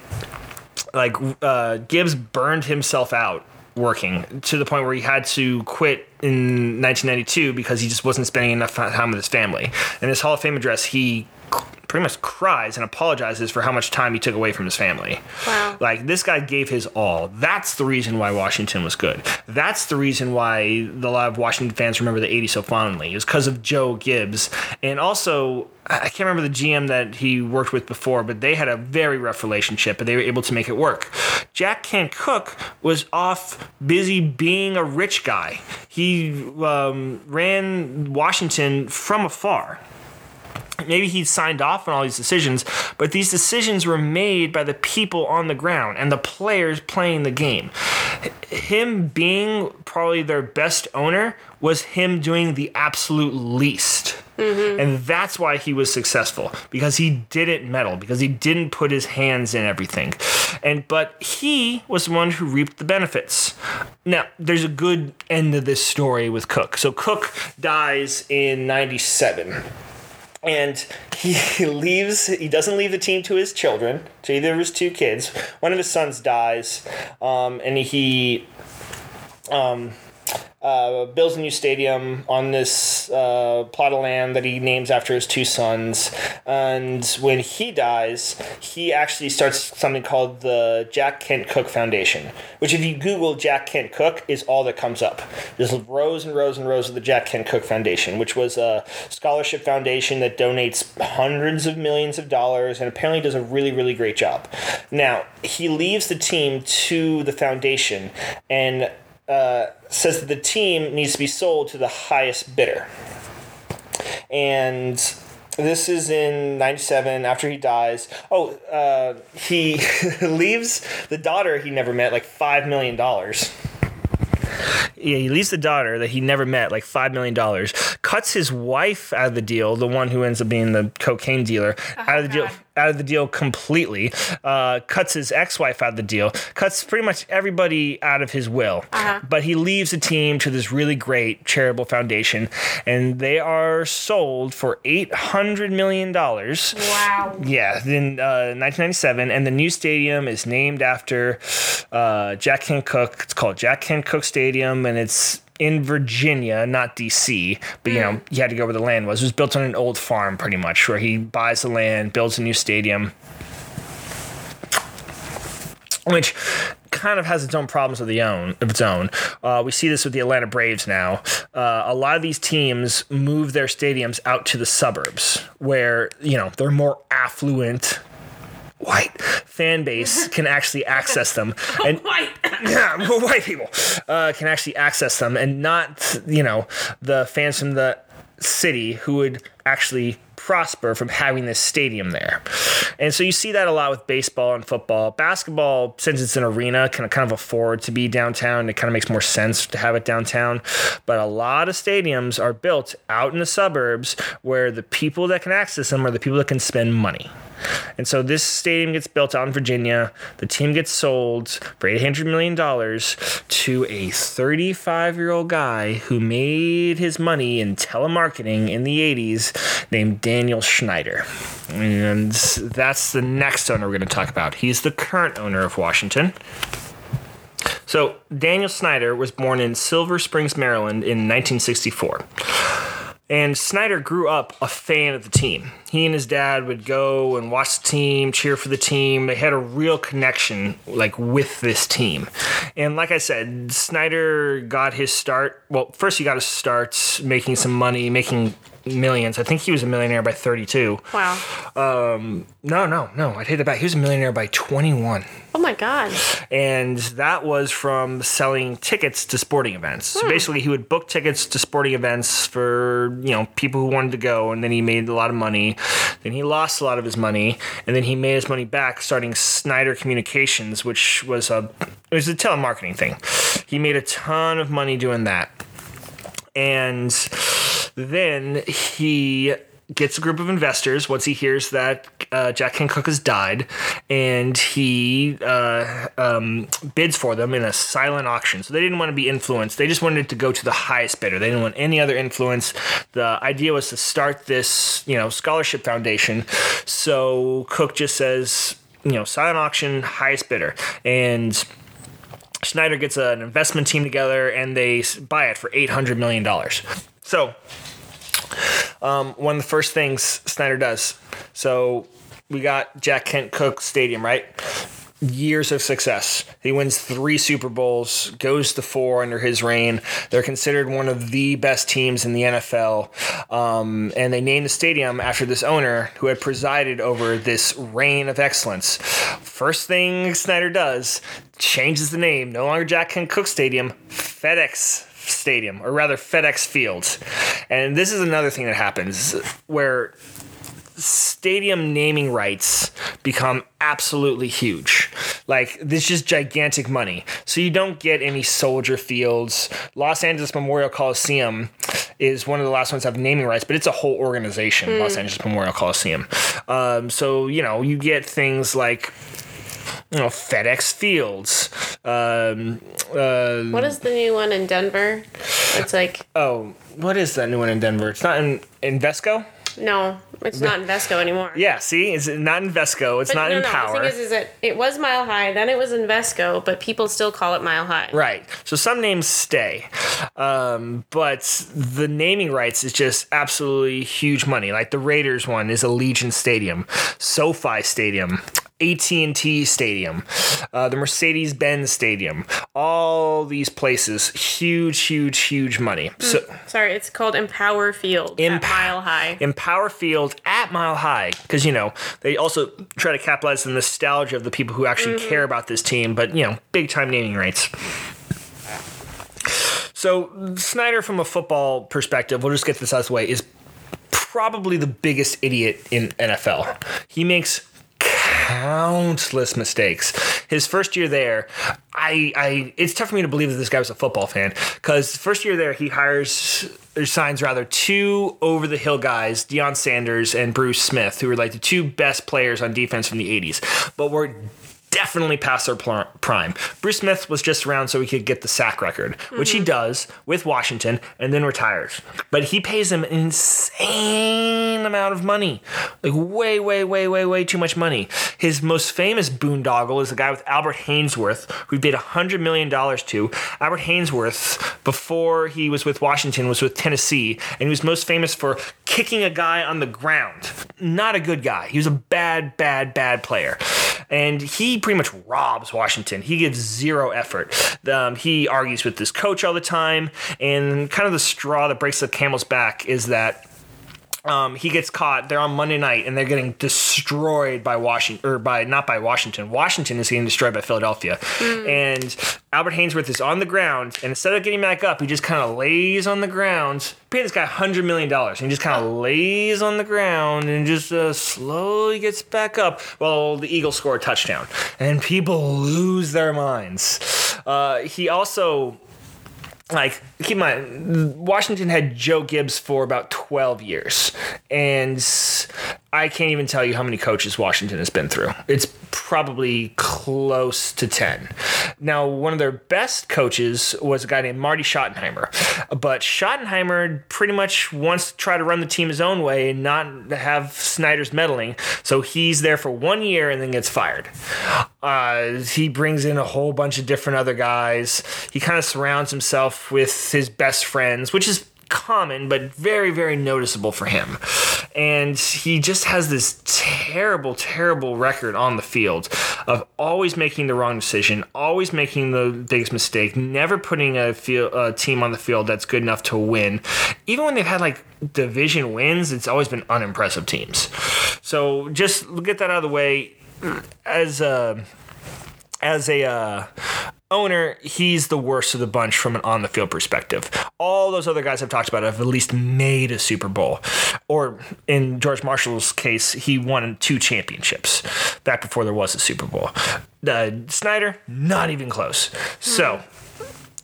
like uh, Gibbs burned himself out working to the point where he had to quit in 1992 because he just wasn't spending enough time with his family. In his Hall of Fame address, he pretty much cries and apologizes for how much time he took away from his family. Wow. Like this guy gave his all. That's the reason why Washington was good. That's the reason why a lot of Washington fans remember the 80s so fondly. It was because of Joe Gibbs. And also, I can't remember the GM that he worked with before, but they had a very rough relationship, but they were able to make it work. Jack Kent Cooke was off busy being a rich guy. He um, ran Washington from afar maybe he signed off on all these decisions, but these decisions were made by the people on the ground and the players playing the game. Him being probably their best owner was him doing the absolute least. Mm-hmm. And that's why he was successful because he didn't meddle, because he didn't put his hands in everything. And but he was the one who reaped the benefits. Now, there's a good end to this story with Cooke. So Cooke dies in 97 and he leaves he doesn't leave the team to his children to either of his two kids. One of his sons dies um, and he um, uh, builds a new stadium on this uh, plot of land that he names after his two sons. And when he dies, he actually starts something called the Jack Kent Cooke Foundation, which, if you Google Jack Kent Cooke, is all that comes up. There's rows and rows and rows of the Jack Kent Cooke Foundation, which was a scholarship foundation that donates hundreds of millions of dollars and apparently does a really, really great job. Now, he leaves the team to the foundation and uh, says that the team needs to be sold to the highest bidder. And this is in 97 after he dies. Oh, uh, he leaves the daughter he never met like $5 million. Yeah, he leaves the daughter that he never met like $5 million, cuts his wife out of the deal, the one who ends up being the cocaine dealer, oh, out of the God. deal out of the deal completely, uh, cuts his ex wife out of the deal, cuts pretty much everybody out of his will. Uh-huh. But he leaves the team to this really great charitable foundation, and they are sold for $800 million. Wow. Yeah, in uh, 1997, and the new stadium is named after uh, Jack Cooke. It's called Jack Cooke Stadium, and it's in Virginia, not DC, but you know, hmm. you had to go where the land was. It was built on an old farm, pretty much, where he buys the land, builds a new stadium, which kind of has its own problems of the own of its own. Uh, we see this with the Atlanta Braves now. Uh, a lot of these teams move their stadiums out to the suburbs, where you know they're more affluent white fan base can actually access them and white yeah white people uh, can actually access them and not you know the fans from the city who would actually prosper from having this stadium there. And so you see that a lot with baseball and football. Basketball, since it's an arena, can kind of afford to be downtown. It kind of makes more sense to have it downtown. But a lot of stadiums are built out in the suburbs where the people that can access them are the people that can spend money. And so this stadium gets built out in Virginia. The team gets sold for $800 million to a 35 year old guy who made his money in telemarketing in the 80s named Daniel Snyder. And that's the next owner we're going to talk about. He's the current owner of Washington. So, Daniel Snyder was born in Silver Springs, Maryland in 1964. And Snyder grew up a fan of the team. He and his dad would go and watch the team, cheer for the team. They had a real connection like with this team. And like I said, Snyder got his start. Well, first he got his starts making some money, making millions. I think he was a millionaire by 32. Wow. Um, no, no, no. I'd take that back. He was a millionaire by 21. Oh my God. And that was from selling tickets to sporting events. Hmm. So basically, he would book tickets to sporting events for, you know, people who wanted to go. And then he made a lot of money. Then he lost a lot of his money. And then he made his money back starting Snyder Communications, which was a, it was a telemarketing thing. He made a ton of money doing that. And then he gets a group of investors once he hears that uh, Jack Cooke has died, and he uh, um, bids for them in a silent auction. So they didn't want to be influenced; they just wanted to go to the highest bidder. They didn't want any other influence. The idea was to start this, you know, scholarship foundation. So Cooke just says, you know, silent auction, highest bidder, and Snyder gets an investment team together and they buy it for $800 million. So, um, one of the first things Snyder does. So, we got Jack Kent Cooke Stadium, right? Years of success. He wins three Super Bowls, goes to four under his reign. They're considered one of the best teams in the NFL. Um, and they named the stadium after this owner who had presided over this reign of excellence. First thing Snyder does, changes the name. No longer Jack Kent Cooke Stadium, FedEx Stadium, or rather FedEx Field. And this is another thing that happens where stadium naming rights become absolutely huge. Like this is just gigantic money. So you don't get any soldier fields. Los Angeles Memorial Coliseum is one of the last ones to have naming rights, but it's a whole organization, Los Angeles Memorial Coliseum. Um, so you know you get things like you know FedEx Fields. Um, uh, What is the new one in Denver? It's like oh, what is that new one in Denver? It's not in Invesco. no, it's not Invesco anymore. Yeah, see, it's not Invesco. It's But not no, in no, Power. The thing is, is that it was Mile High, then it was Invesco, but people still call it Mile High. Right. So some names stay, um, but the naming rights is just absolutely huge money. Like the Raiders one is Allegiant Stadium, SoFi Stadium. AT&T Stadium, uh, the Mercedes-Benz Stadium, all these places, huge, huge, huge money. So Sorry, it's called Empower Field Emp- at Mile High. Empower Field at Mile High, because you know they also try to capitalize the nostalgia of the people who actually care about this team, but you know, big time naming rights. So Snyder, from a football perspective, we'll just get this out of the way, is probably the biggest idiot in NFL. He makes countless mistakes. His first year there, I, I it's tough for me to believe that this guy was a football fan because first year there he hires or signs rather two over the hill guys, Deion Sanders and Bruce Smith, who were like the two best players on defense from the 80s, but were definitely past their prime. Bruce Smith was just around so he could get the sack record, which he mm-hmm. does with Washington and then retires. But he pays them an insane amount of money. Like way, way, way, way, way too much money. His most famous boondoggle is the guy with Albert Haynesworth, who he paid $100 million to. Albert Haynesworth, before he was with Washington, was with Tennessee, and he was most famous for kicking a guy on the ground. Not a good guy. He was a bad, bad, bad player. And he pretty much robs Washington. He gives zero effort. Um, he argues with this coach all the time. And kind of the straw that breaks the camel's back is that um, he gets caught. They're on Monday night and they're getting destroyed by Washington, or by not by Washington. Washington is getting destroyed by Philadelphia. And Albert Haynesworth is on the ground, and instead of getting back up, he just kind of lays on the ground. Pay this guy hundred million dollars, and he just kind of lays on the ground and just uh, slowly gets back up. Well, the Eagles score a touchdown, and people lose their minds. Uh, he also like keep in mind washington had joe gibbs for about 12 years and i can't even tell you how many coaches washington has been through. It's probably close to 10 now one of their best coaches was a guy named marty schottenheimer but schottenheimer pretty much wants to try to run the team his own way and not have snyder's meddling so he's there for one year and then gets fired. Uh, he brings in a whole bunch of different other guys. He kind of surrounds himself with his best friends which is common but very very noticeable for him. And he just has this terrible terrible record on the field of always making the wrong decision always making the biggest mistake never putting a, field, a team on the field that's good enough to win. Even when they've had like division wins it's always been unimpressive teams. So just get that out of the way. As a as a uh, owner, he's the worst of the bunch from an on the field perspective. All those other guys I've talked about have at least made a Super Bowl, or in George Marshall's case, he won two championships back before there was a Super Bowl. Uh, Snyder, not even close. So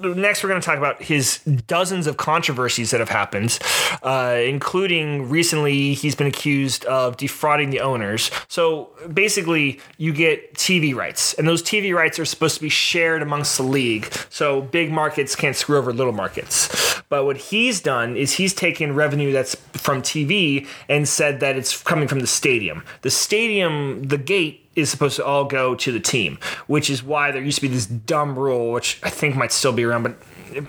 next we're going to talk about his dozens of controversies that have happened uh, including recently he's been accused of defrauding the owners. So basically you get tv rights and those tv rights are supposed to be shared amongst the league. So big markets can't screw over little markets. But what he's done is he's taken revenue that's from tv and said that it's coming from the stadium. The stadium the gate is supposed to all go to the team, which is why there used to be this dumb rule, which I think might still be around, but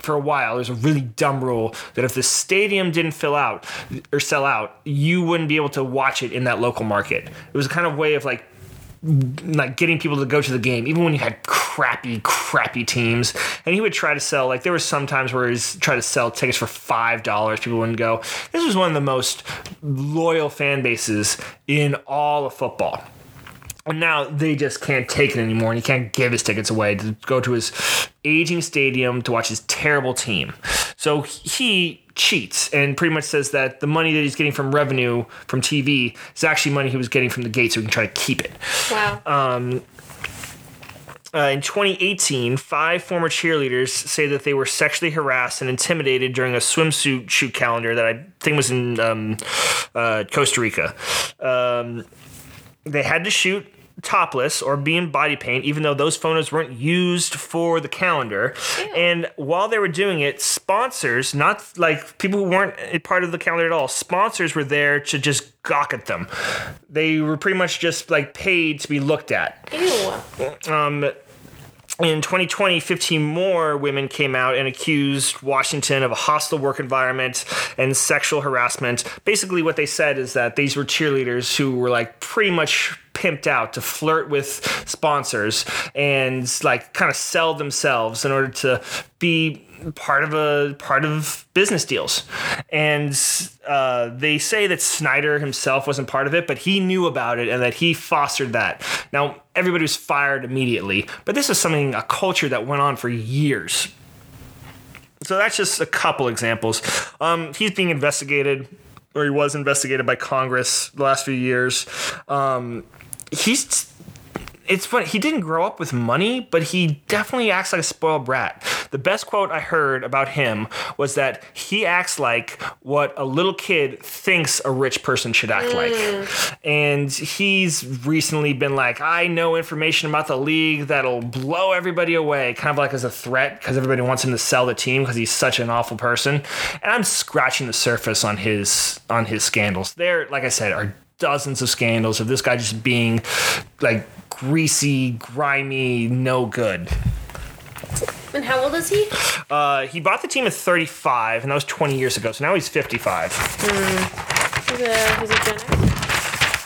for a while there's a really dumb rule that if the stadium didn't fill out or sell out, you wouldn't be able to watch it in that local market. It was a kind of way of like like getting people to go to the game, even when you had crappy, crappy teams. And he would try to sell like there were some times where he's try to sell tickets for five dollars. People wouldn't go. This was one of the most loyal fan bases in all of football. And now they just can't take it anymore, and he can't give his tickets away to go to his aging stadium to watch his terrible team. So he cheats and pretty much says that the money that he's getting from revenue from TV is actually money he was getting from the gate, so he can try to keep it. Wow. Uh, in 2018, five former cheerleaders say that they were sexually harassed and intimidated during a swimsuit shoot calendar that I think was in um, uh, Costa Rica. Um, they had to shoot topless or be in body paint, even though those photos weren't used for the calendar. And while they were doing it, sponsors, not like people who weren't a part of the calendar at all, sponsors were there to just gawk at them. They were pretty much just like paid to be looked at. Ew. Um, in 2020, 15 more women came out and accused Washington of a hostile work environment and sexual harassment. Basically, what they said is that these were cheerleaders who were like pretty much pimped out to flirt with sponsors and like kind of sell themselves in order to be part of a part of business deals. And uh, they say that snyder himself wasn't part of it but he knew about it and that he fostered that. Now everybody was fired immediately but this is something a culture that went on for years. So that's just a couple examples. Um, he's being investigated or he was investigated by congress the last few years. Um, he's it's funny. He didn't grow up with money, but he definitely acts like a spoiled brat. The best quote I heard about him was that he acts like what a little kid thinks a rich person should act like. And he's recently been like, I know information about the league that'll blow everybody away, kind of like as a threat because everybody wants him to sell the team because he's such an awful person. And I'm scratching the surface on his on his scandals. There, like I said, are dozens of scandals of this guy just being like greasy, grimy, no good. And how old is he? Uh, he bought the team at 35, and that was 20 years ago. So now he's 55. He's a, he's a Gen.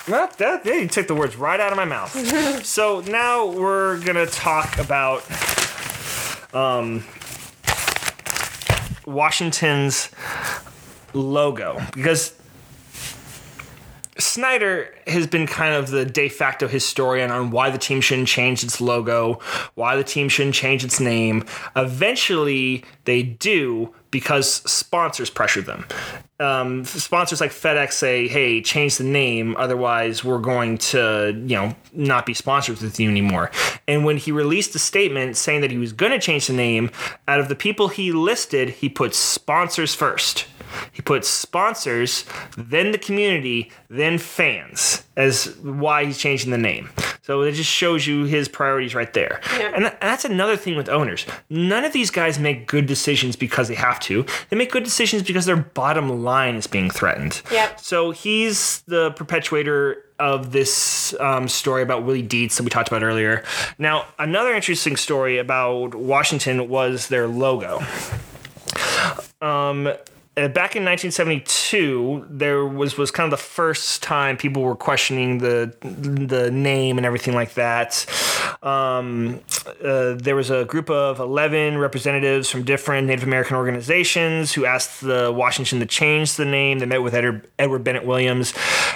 Well, that, yeah, you took the words right out of my mouth. so now we're gonna talk about um, Washington's logo because Snyder has been kind of the de facto historian on why the team shouldn't change its logo, why the team shouldn't change its name. Eventually, they do because sponsors pressure them. Um, sponsors like FedEx say, "Hey, change the name, otherwise we're going to, you know, not be sponsors with you anymore." And when he released a statement saying that he was going to change the name, out of the people he listed, he put sponsors first. He puts sponsors, then the community, then fans as why he's changing the name. So it just shows you his priorities right there. Yeah. And, that's another thing with owners. None of these guys make good decisions because they have to. They make good decisions because their bottom line is being threatened. Yep. So he's the perpetuator of this um, story about Willie Dietz that we talked about earlier. Now, another interesting story about Washington was their logo. Um, back in 1972, there was was kind of the first time people were questioning the the name and everything like that. Um, uh, there was a group of 11 representatives from different Native American organizations who asked the Washington to change the name. They met with Edward, Edward Bennett Williams,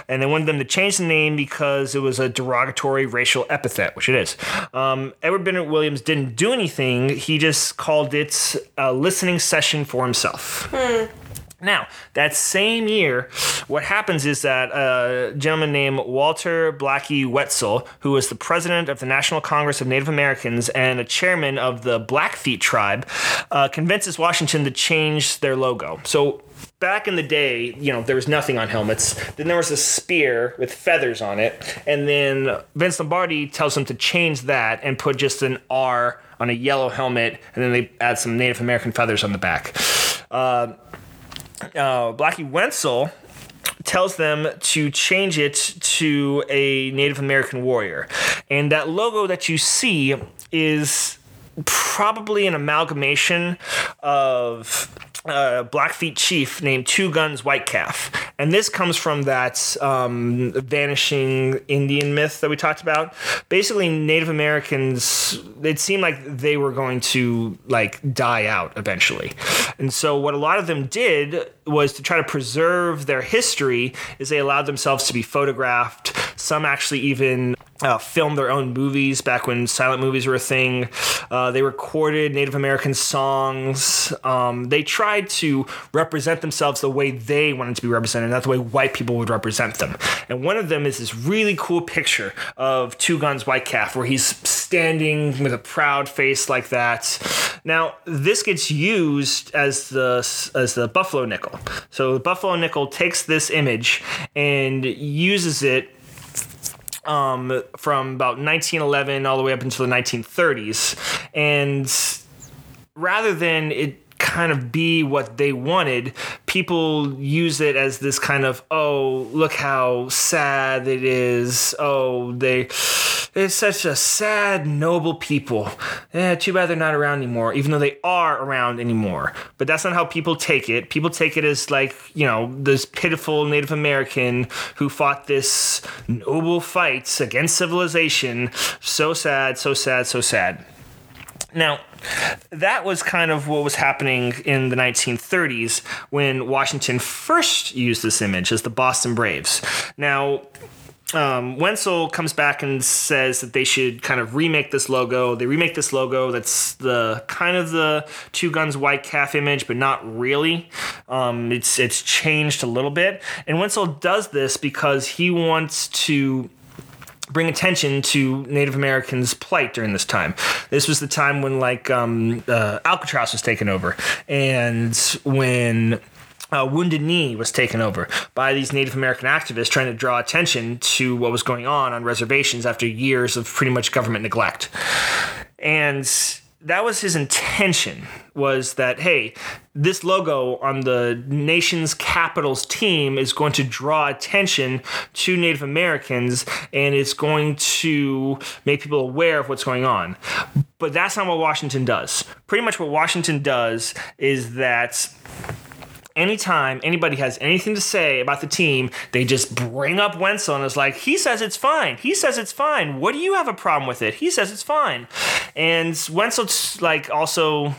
and they wanted them to change the name because it was a derogatory racial epithet, which it is. Um, Edward Bennett Williams didn't do anything. He just called it a listening session for himself. Now, that same year, what happens is that a gentleman named Walter Blackie Wetzel, who was the president of the National Congress of Native Americans and a chairman of the Blackfeet tribe, uh, convinces Washington to change their logo. So, back in the day, you know, there was nothing on helmets. Then there was a spear with feathers on it. And then Vince Lombardi tells them to change that and put just an R on a yellow helmet. And then they add some Native American feathers on the back. Uh, uh, Blackie Wetzel tells them to change it to a Native American warrior. And that logo that you see is probably an amalgamation of a Blackfeet chief named Two Guns White Calf. And this comes from that um, vanishing Indian myth that we talked about. Basically, Native Americans, it seemed like they were going to like die out eventually. And so what a lot of them did was to try to preserve their history is they allowed themselves to be photographed. Some actually even uh, filmed their own movies back when silent movies were a thing. Uh, they recorded Native American songs. Um, they tried to represent themselves the way they wanted to be represented, not the way white people would represent them. And one of them is this really cool picture of Two Guns White Calf, where he's standing with a proud face like that. Now, this gets used as the as the buffalo nickel. So the buffalo nickel takes this image and uses it um, from about 1911 all the way up until the 1930s. And rather than it kind of be what they wanted, people use it as this kind of, oh, look how sad it is. Oh, they. It's such a sad, noble people. Yeah, too bad they're not around anymore, even though they are around anymore. But that's not how people take it. People take it as like, you know, this pitiful Native American who fought this noble fight against civilization. So sad, so sad, so sad. Now, that was kind of what was happening in the 1930s when Washington first used this image as the Boston Braves. Now, um, Wetzel comes back and says that they should kind of remake this logo. They remake this logo that's the kind of the two guns white calf image, but not really. Um, it's it's changed a little bit. And Wetzel does this because he wants to bring attention to Native Americans' plight during this time. This was the time when like um, uh, Alcatraz was taken over, and when uh, Wounded Knee was taken over by these Native American activists trying to draw attention to what was going on on reservations after years of pretty much government neglect. And that was his intention was that hey this logo on the nation's capitals team is going to draw attention to native americans and it's going to make people aware of what's going on. But that's not what washington does. Pretty much what washington does is that anytime anybody has anything to say about the team, they just bring up Wetzel and it's like, he says it's fine. He says it's fine. What do you have a problem with it? He says it's fine. And Wetzel's like also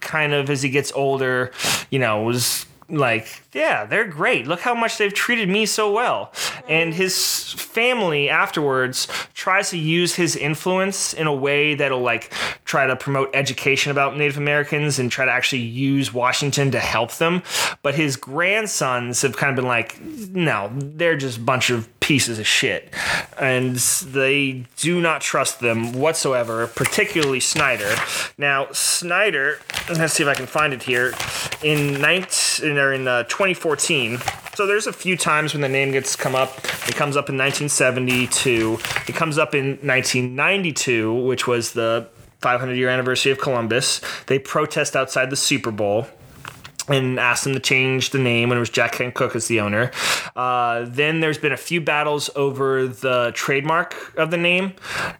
kind of as he gets older, you know, was like, yeah, they're great. Look how much they've treated me so well. And his family afterwards tries to use his influence in a way that'll like try to promote education about Native Americans and try to actually use Washington to help them. But his grandsons have kind of been like, no, they're just a bunch of pieces of shit. And they do not trust them whatsoever, particularly Snyder. Now, Snyder, let's see if I can find it here. In 19, or in uh, 2014, so there's a few times when the name gets come up. It comes up in 1972. It comes up in 1992, which was the 500 year anniversary of Columbus. They protest outside the Super Bowl and asked them to change the name when it was Jack Kent Cooke as the owner. Uh, then there's been a few battles over the trademark of the name,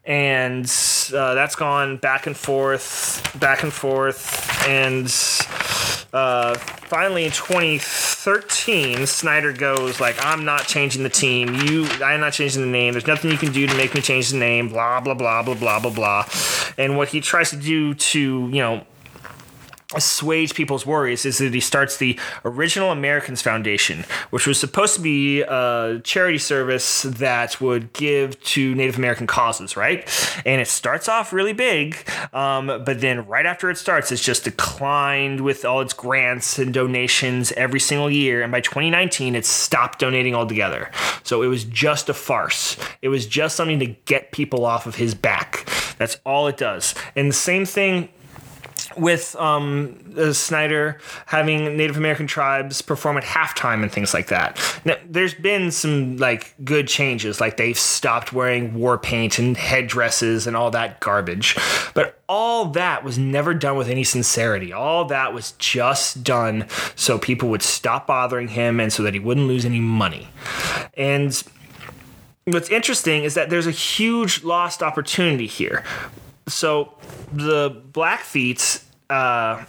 and uh, that's gone back and forth, back and forth, and uh, finally in 2013, Snyder goes like, "I'm not changing the team. You, I'm not changing the name. There's nothing you can do to make me change the name. Blah blah blah blah blah blah blah." And what he tries to do to you know assuage people's worries is that he starts the Original Americans Foundation, which was supposed to be a charity service that would give to Native American causes, right? And it starts off really big, um, but then right after it starts, it's just declined with all its grants and donations every single year. And by 2019, it stopped donating altogether. So it was just a farce. It was just something to get people off of his back. That's all it does. And the same thing with um, uh, Snyder having Native American tribes perform at halftime and things like that. Now, there's been some like good changes, like they've stopped wearing war paint and headdresses and all that garbage. But all that was never done with any sincerity. All that was just done so people would stop bothering him and so that he wouldn't lose any money. And what's interesting is that there's a huge lost opportunity here. So the Blackfeet, uh,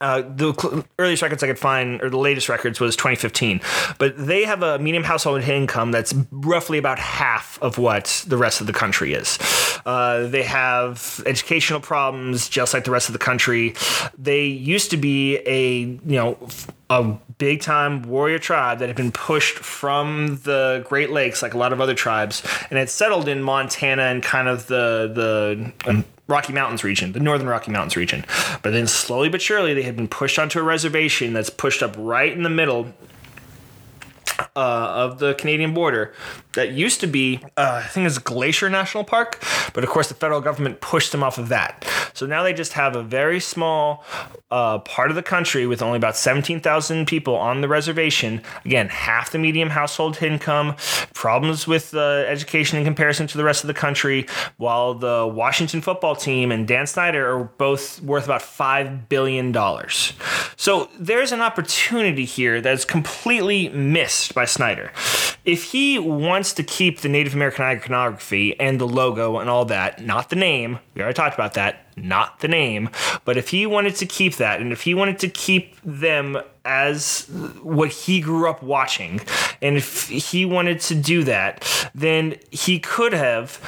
uh, the earliest records I could find, or the latest records, was 2015. But they have a medium household income that's roughly about half of what the rest of the country is. Uh, they have educational problems just like the rest of the country. They used to be a you know a big time warrior tribe that had been pushed from the Great Lakes like a lot of other tribes and had settled in Montana and kind of the the um, Rocky Mountains region, the northern Rocky Mountains region. But then slowly but surely they had been pushed onto a reservation that's pushed up right in the middle uh, of the Canadian border that used to be, uh, I think it's Glacier National Park, but of course the federal government pushed them off of that. So now they just have a very small uh, part of the country with only about 17,000 people on the reservation. Again, half the medium household income, problems with uh, education in comparison to the rest of the country, while the Washington football team and Dan Snyder are both worth about $5 billion. So there's an opportunity here that's completely missed by Snyder. If he wants to keep the Native American iconography and the logo and all that, not the name, we already talked about that, not the name, but if he wanted to keep that and if he wanted to keep them as what he grew up watching, and if he wanted to do that, then he could have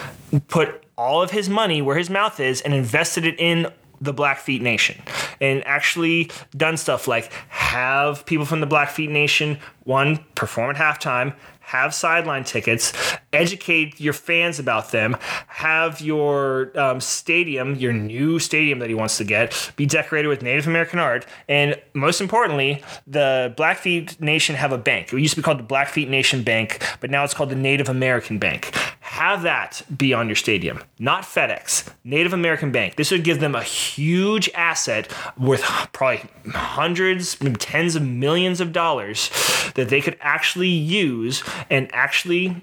put all of his money where his mouth is and invested it in the Blackfeet Nation and actually done stuff like have people from the Blackfeet Nation one perform at halftime, have sideline tickets, educate your fans about them, have your um, stadium, your new stadium that he wants to get, be decorated with Native American art, and most importantly, the Blackfeet Nation have a bank. It used to be called the Blackfeet Nation Bank, but now it's called the Native American Bank. Have that be on your stadium, not FedEx, Native American Bank. This would give them a huge asset worth probably hundreds, tens of millions of dollars that they could actually use and actually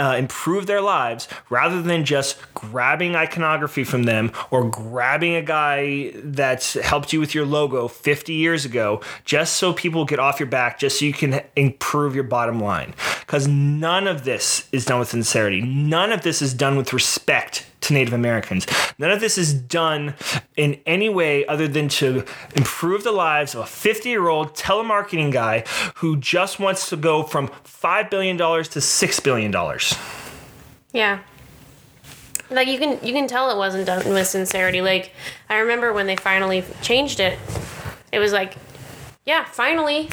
uh, improve their lives rather than just grabbing iconography from them or grabbing a guy that's helped you with your logo 50 years ago just so people get off your back, just so you can improve your bottom line. Because none of this is done with sincerity, none of this is done with respect to Native Americans. None of this is done in any way other than to improve the lives of a 50 year old telemarketing guy who just wants to go from $5 billion to $6 billion. Yeah. Like you can you can tell it wasn't done with sincerity. Like I remember when they finally changed it, it was like, yeah, finally.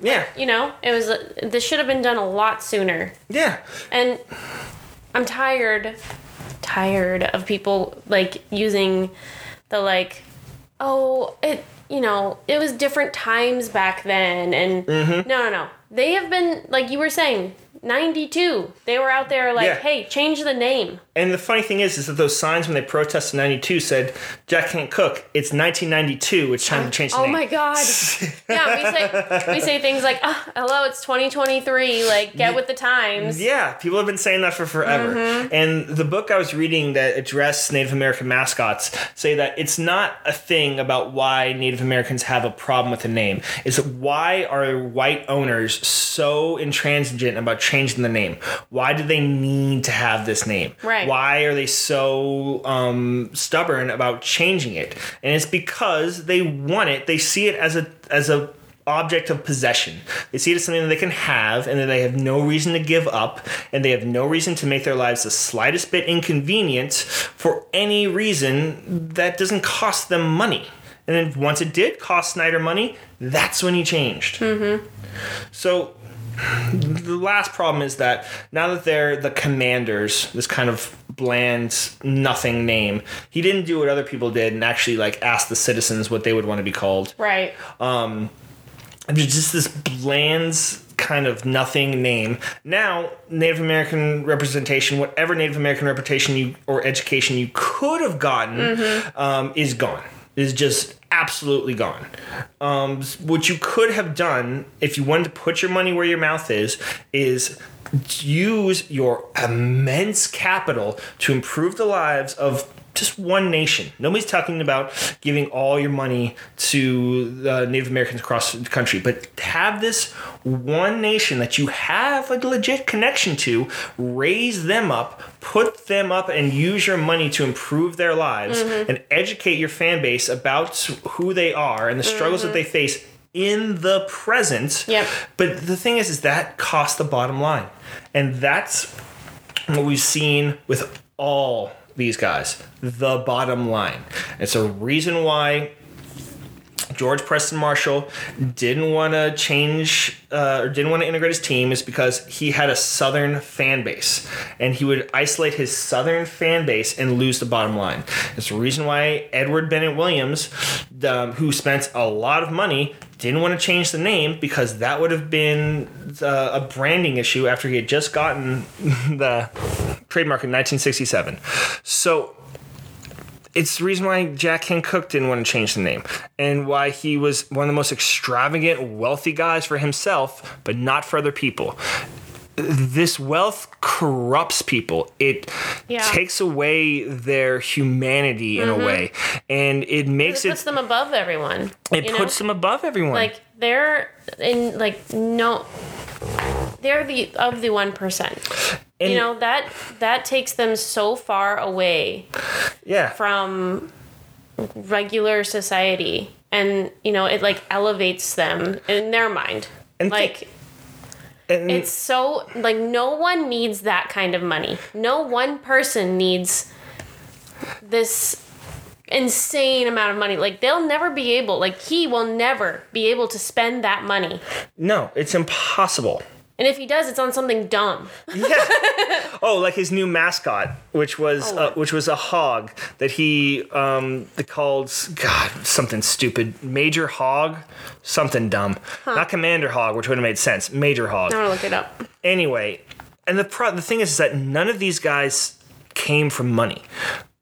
Yeah. You know, it was this should have been done a lot sooner. Yeah. And I'm tired tired of people like using the like oh it you know it was different times back then and Mm-hmm. no no no they have been like you were saying 92 they were out there like Yeah. hey change the name And the funny thing is, is that those signs when they protested in '92 said "Jack can't cook." It's 1992. It's time to change the oh name. Oh my god yeah we say we say things like oh, hello it's 2023 like get with the times Yeah, people have been saying that for forever. Mm-hmm. And the book I was reading that addressed Native American mascots say that it's not a thing about why Native Americans have a problem with the name. It's why are white owners so intransigent about changing the name? Why do they need to have this name? Right. Why are they so um, stubborn about changing it? And it's because they want it. They see it as a as a object of possession. They see it as something that they can have and that they have no reason to give up and they have no reason to make their lives the slightest bit inconvenient for any reason that doesn't cost them money. And then once it did cost Snyder money, that's when he changed. So the last problem is that now that they're the commanders, this kind of bland nothing name, he didn't do what other people did and actually like ask the citizens what they would want to be called. right Um, just this bland kind of nothing name. Now, Native American representation, whatever Native American reputation you or education you could have gotten, um, is gone. Is just absolutely gone. Um, what you could have done if you wanted to put your money where your mouth is is use your immense capital to improve the lives of just one nation. Nobody's talking about giving all your money to the Native Americans across the country, but have this one nation that you have a legit connection to, raise them up, put them up, and use your money to improve their lives mm-hmm. and educate your fan base about who they are and the struggles that mm-hmm. they face in the present. Yep. But the thing is, is that costs the bottom line, and that's what we've seen with all these guys. The bottom line. It's a reason why George Preston Marshall didn't want to change uh, or didn't want to integrate his team is because he had a Southern fan base and he would isolate his Southern fan base and lose the bottom line. It's the reason why Edward Bennett Williams, um, who spent a lot of money, didn't want to change the name because that would have been uh, a branding issue after he had just gotten the trademark in 1967. So it's the reason why Jack Kent Cooke didn't want to change the name and why he was one of the most extravagant, wealthy guys for himself, but not for other people. This wealth corrupts people. It Yeah. takes away their humanity in a mm-hmm. way, and it makes It it. puts them above everyone. It you know? puts them above everyone. like they're in like no they're the of the one percent. You know that that takes them so far away yeah, from regular society, and you know it like elevates them in their mind. And like and it's so like no one needs that kind of money. No one person needs this insane amount of money. Like they'll never be able like he will never be able to spend that money. no, it's impossible. And if he does, it's on something dumb. Yeah. oh, like his new mascot, which was Oh. uh, which was a hog that he um called God something stupid Major Hog, something dumb, not Commander Hog, which would have made sense. Major Hog. I'm gonna look it up. Anyway, and the pro- the thing is, is that none of these guys came from money.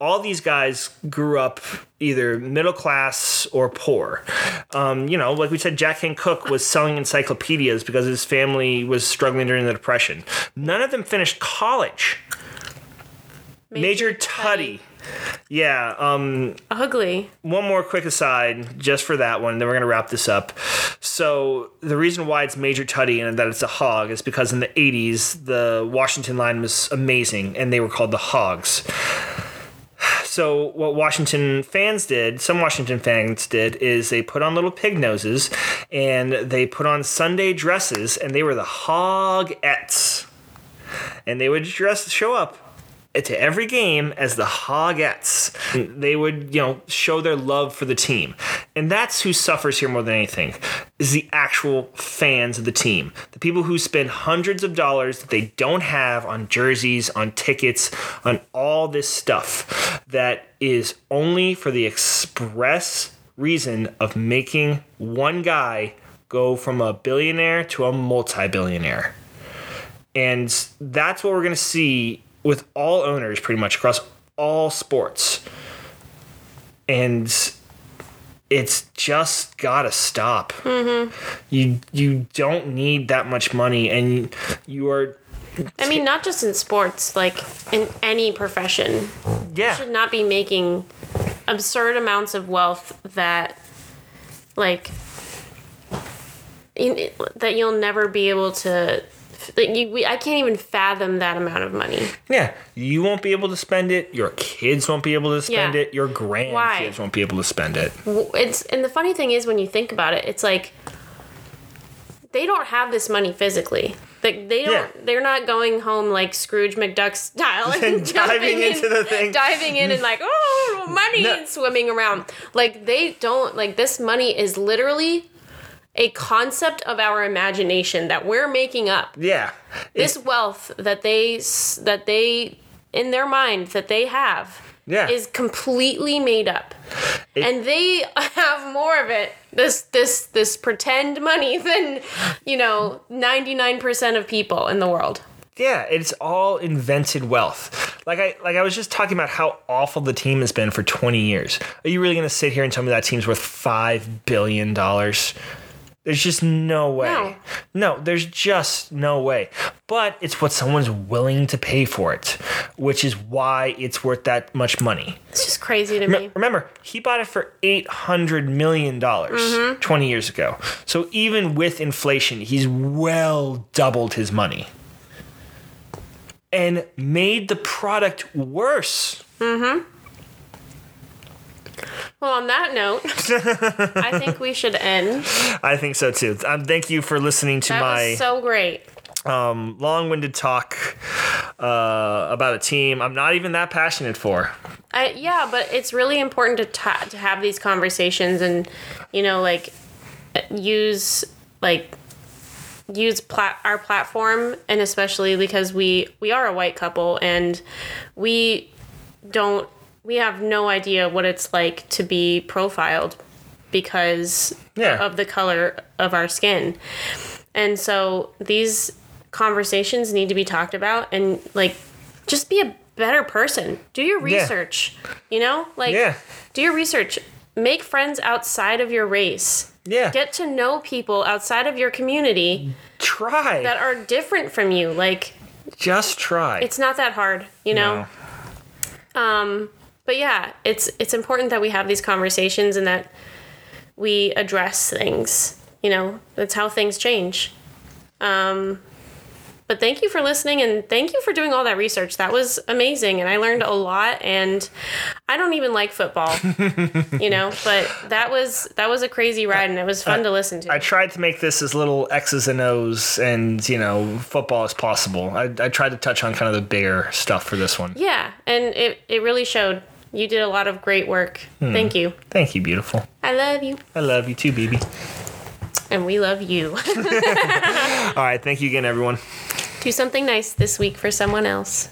All these guys grew up either middle class or poor. Um, you know, like we said, Jack Kent Cooke was selling encyclopedias because his family was struggling during the Depression. None of them finished college. Major, Tuddy. Yeah, um, Ugly. one more quick aside just for that one, then we're going to wrap this up. So, the reason why it's Major Tuddy and that it's a hog is because in the 80s, the Washington line was amazing and they were called the Hogs. So, what Washington fans did, some Washington fans did, is they put on little pig noses and they put on Sunday dresses and they were the Hogettes. And they would dress, show up to every game as the Hogettes. Hmm. They would, you know, show their love for the team. And that's who suffers here more than anything is the actual fans of the team. The people who spend hundreds of dollars that they don't have on jerseys, on tickets, on all this stuff that is only for the express reason of making one guy go from a billionaire to a multi-billionaire. And that's what we're going to see with all owners pretty much across all sports. And it's just got to stop. Mm-hmm. You you don't need that much money and you are I mean, not just in sports, like in any profession, yeah. should not be making absurd amounts of wealth that, like, that you'll never be able to. That you, we, I can't even fathom that amount of money. Yeah, you won't be able to spend it. Your kids won't be able to spend Yeah. it. Your grandkids Why? won't be able to spend it. It's and the funny thing is when you think about it, it's like they don't have this money physically. Like they don't. Yeah. They're not going home like Scrooge McDuck style and, And diving into in, the thing. diving in and like oh money No. and swimming around. Like they don't. Like this money is literally a concept of our imagination that we're making up. Yeah. This wealth that they that they in their mind that they have Yeah. is completely made up. and they have more of it. This this this pretend money than, you know, 99% of people in the world. Yeah, it's all invented wealth. Like I like I was just talking about how awful the team has been for 20 years. Are you really going to sit here and tell me that team's worth 5 billion dollars? There's just no way. No. there's just no way. But it's what someone's willing to pay for it, which is why it's worth that much money. It's just crazy to me. Remember, he bought it for $800 million Mm-hmm. 20 years ago. So even with inflation, he's well doubled his money. And made the product worse. Well, on that note, I think we should end. I think so too. Um, thank you for listening to That my was so great. um, long-winded talk uh, about a team I'm not even that passionate for. I, yeah, but it's really important to ta- to have these conversations and you know like use like use plat- our platform and especially because we we are a white couple and we don't we have no idea what it's like to be profiled because Yeah. of the color of our skin. And so these conversations need to be talked about and like just be a better person. Do your Yeah. research. You know? Like Yeah. do your research. Make friends outside of your race. Yeah. Get to know people outside of your community try. that are different from you. Like Just try. it's not that hard, you know? No. Um, but yeah, it's it's important that we have these conversations and that we address things. You know, that's how things change. Um, but thank you for listening and thank you for doing all that research. That was amazing and I learned a lot and I don't even like football, you know, but that was that was a crazy ride and it was fun to listen to. I tried to make this as little X's and O's and, you know, football as possible. I, I tried to touch on kind of the bigger stuff for this one. yeah, and it it really showed. You did a lot of great work. Hmm. Thank you. Thank you, beautiful. I love you. I love you too, baby. And we love you. All right. Thank you again, everyone. Do something nice this week for someone else.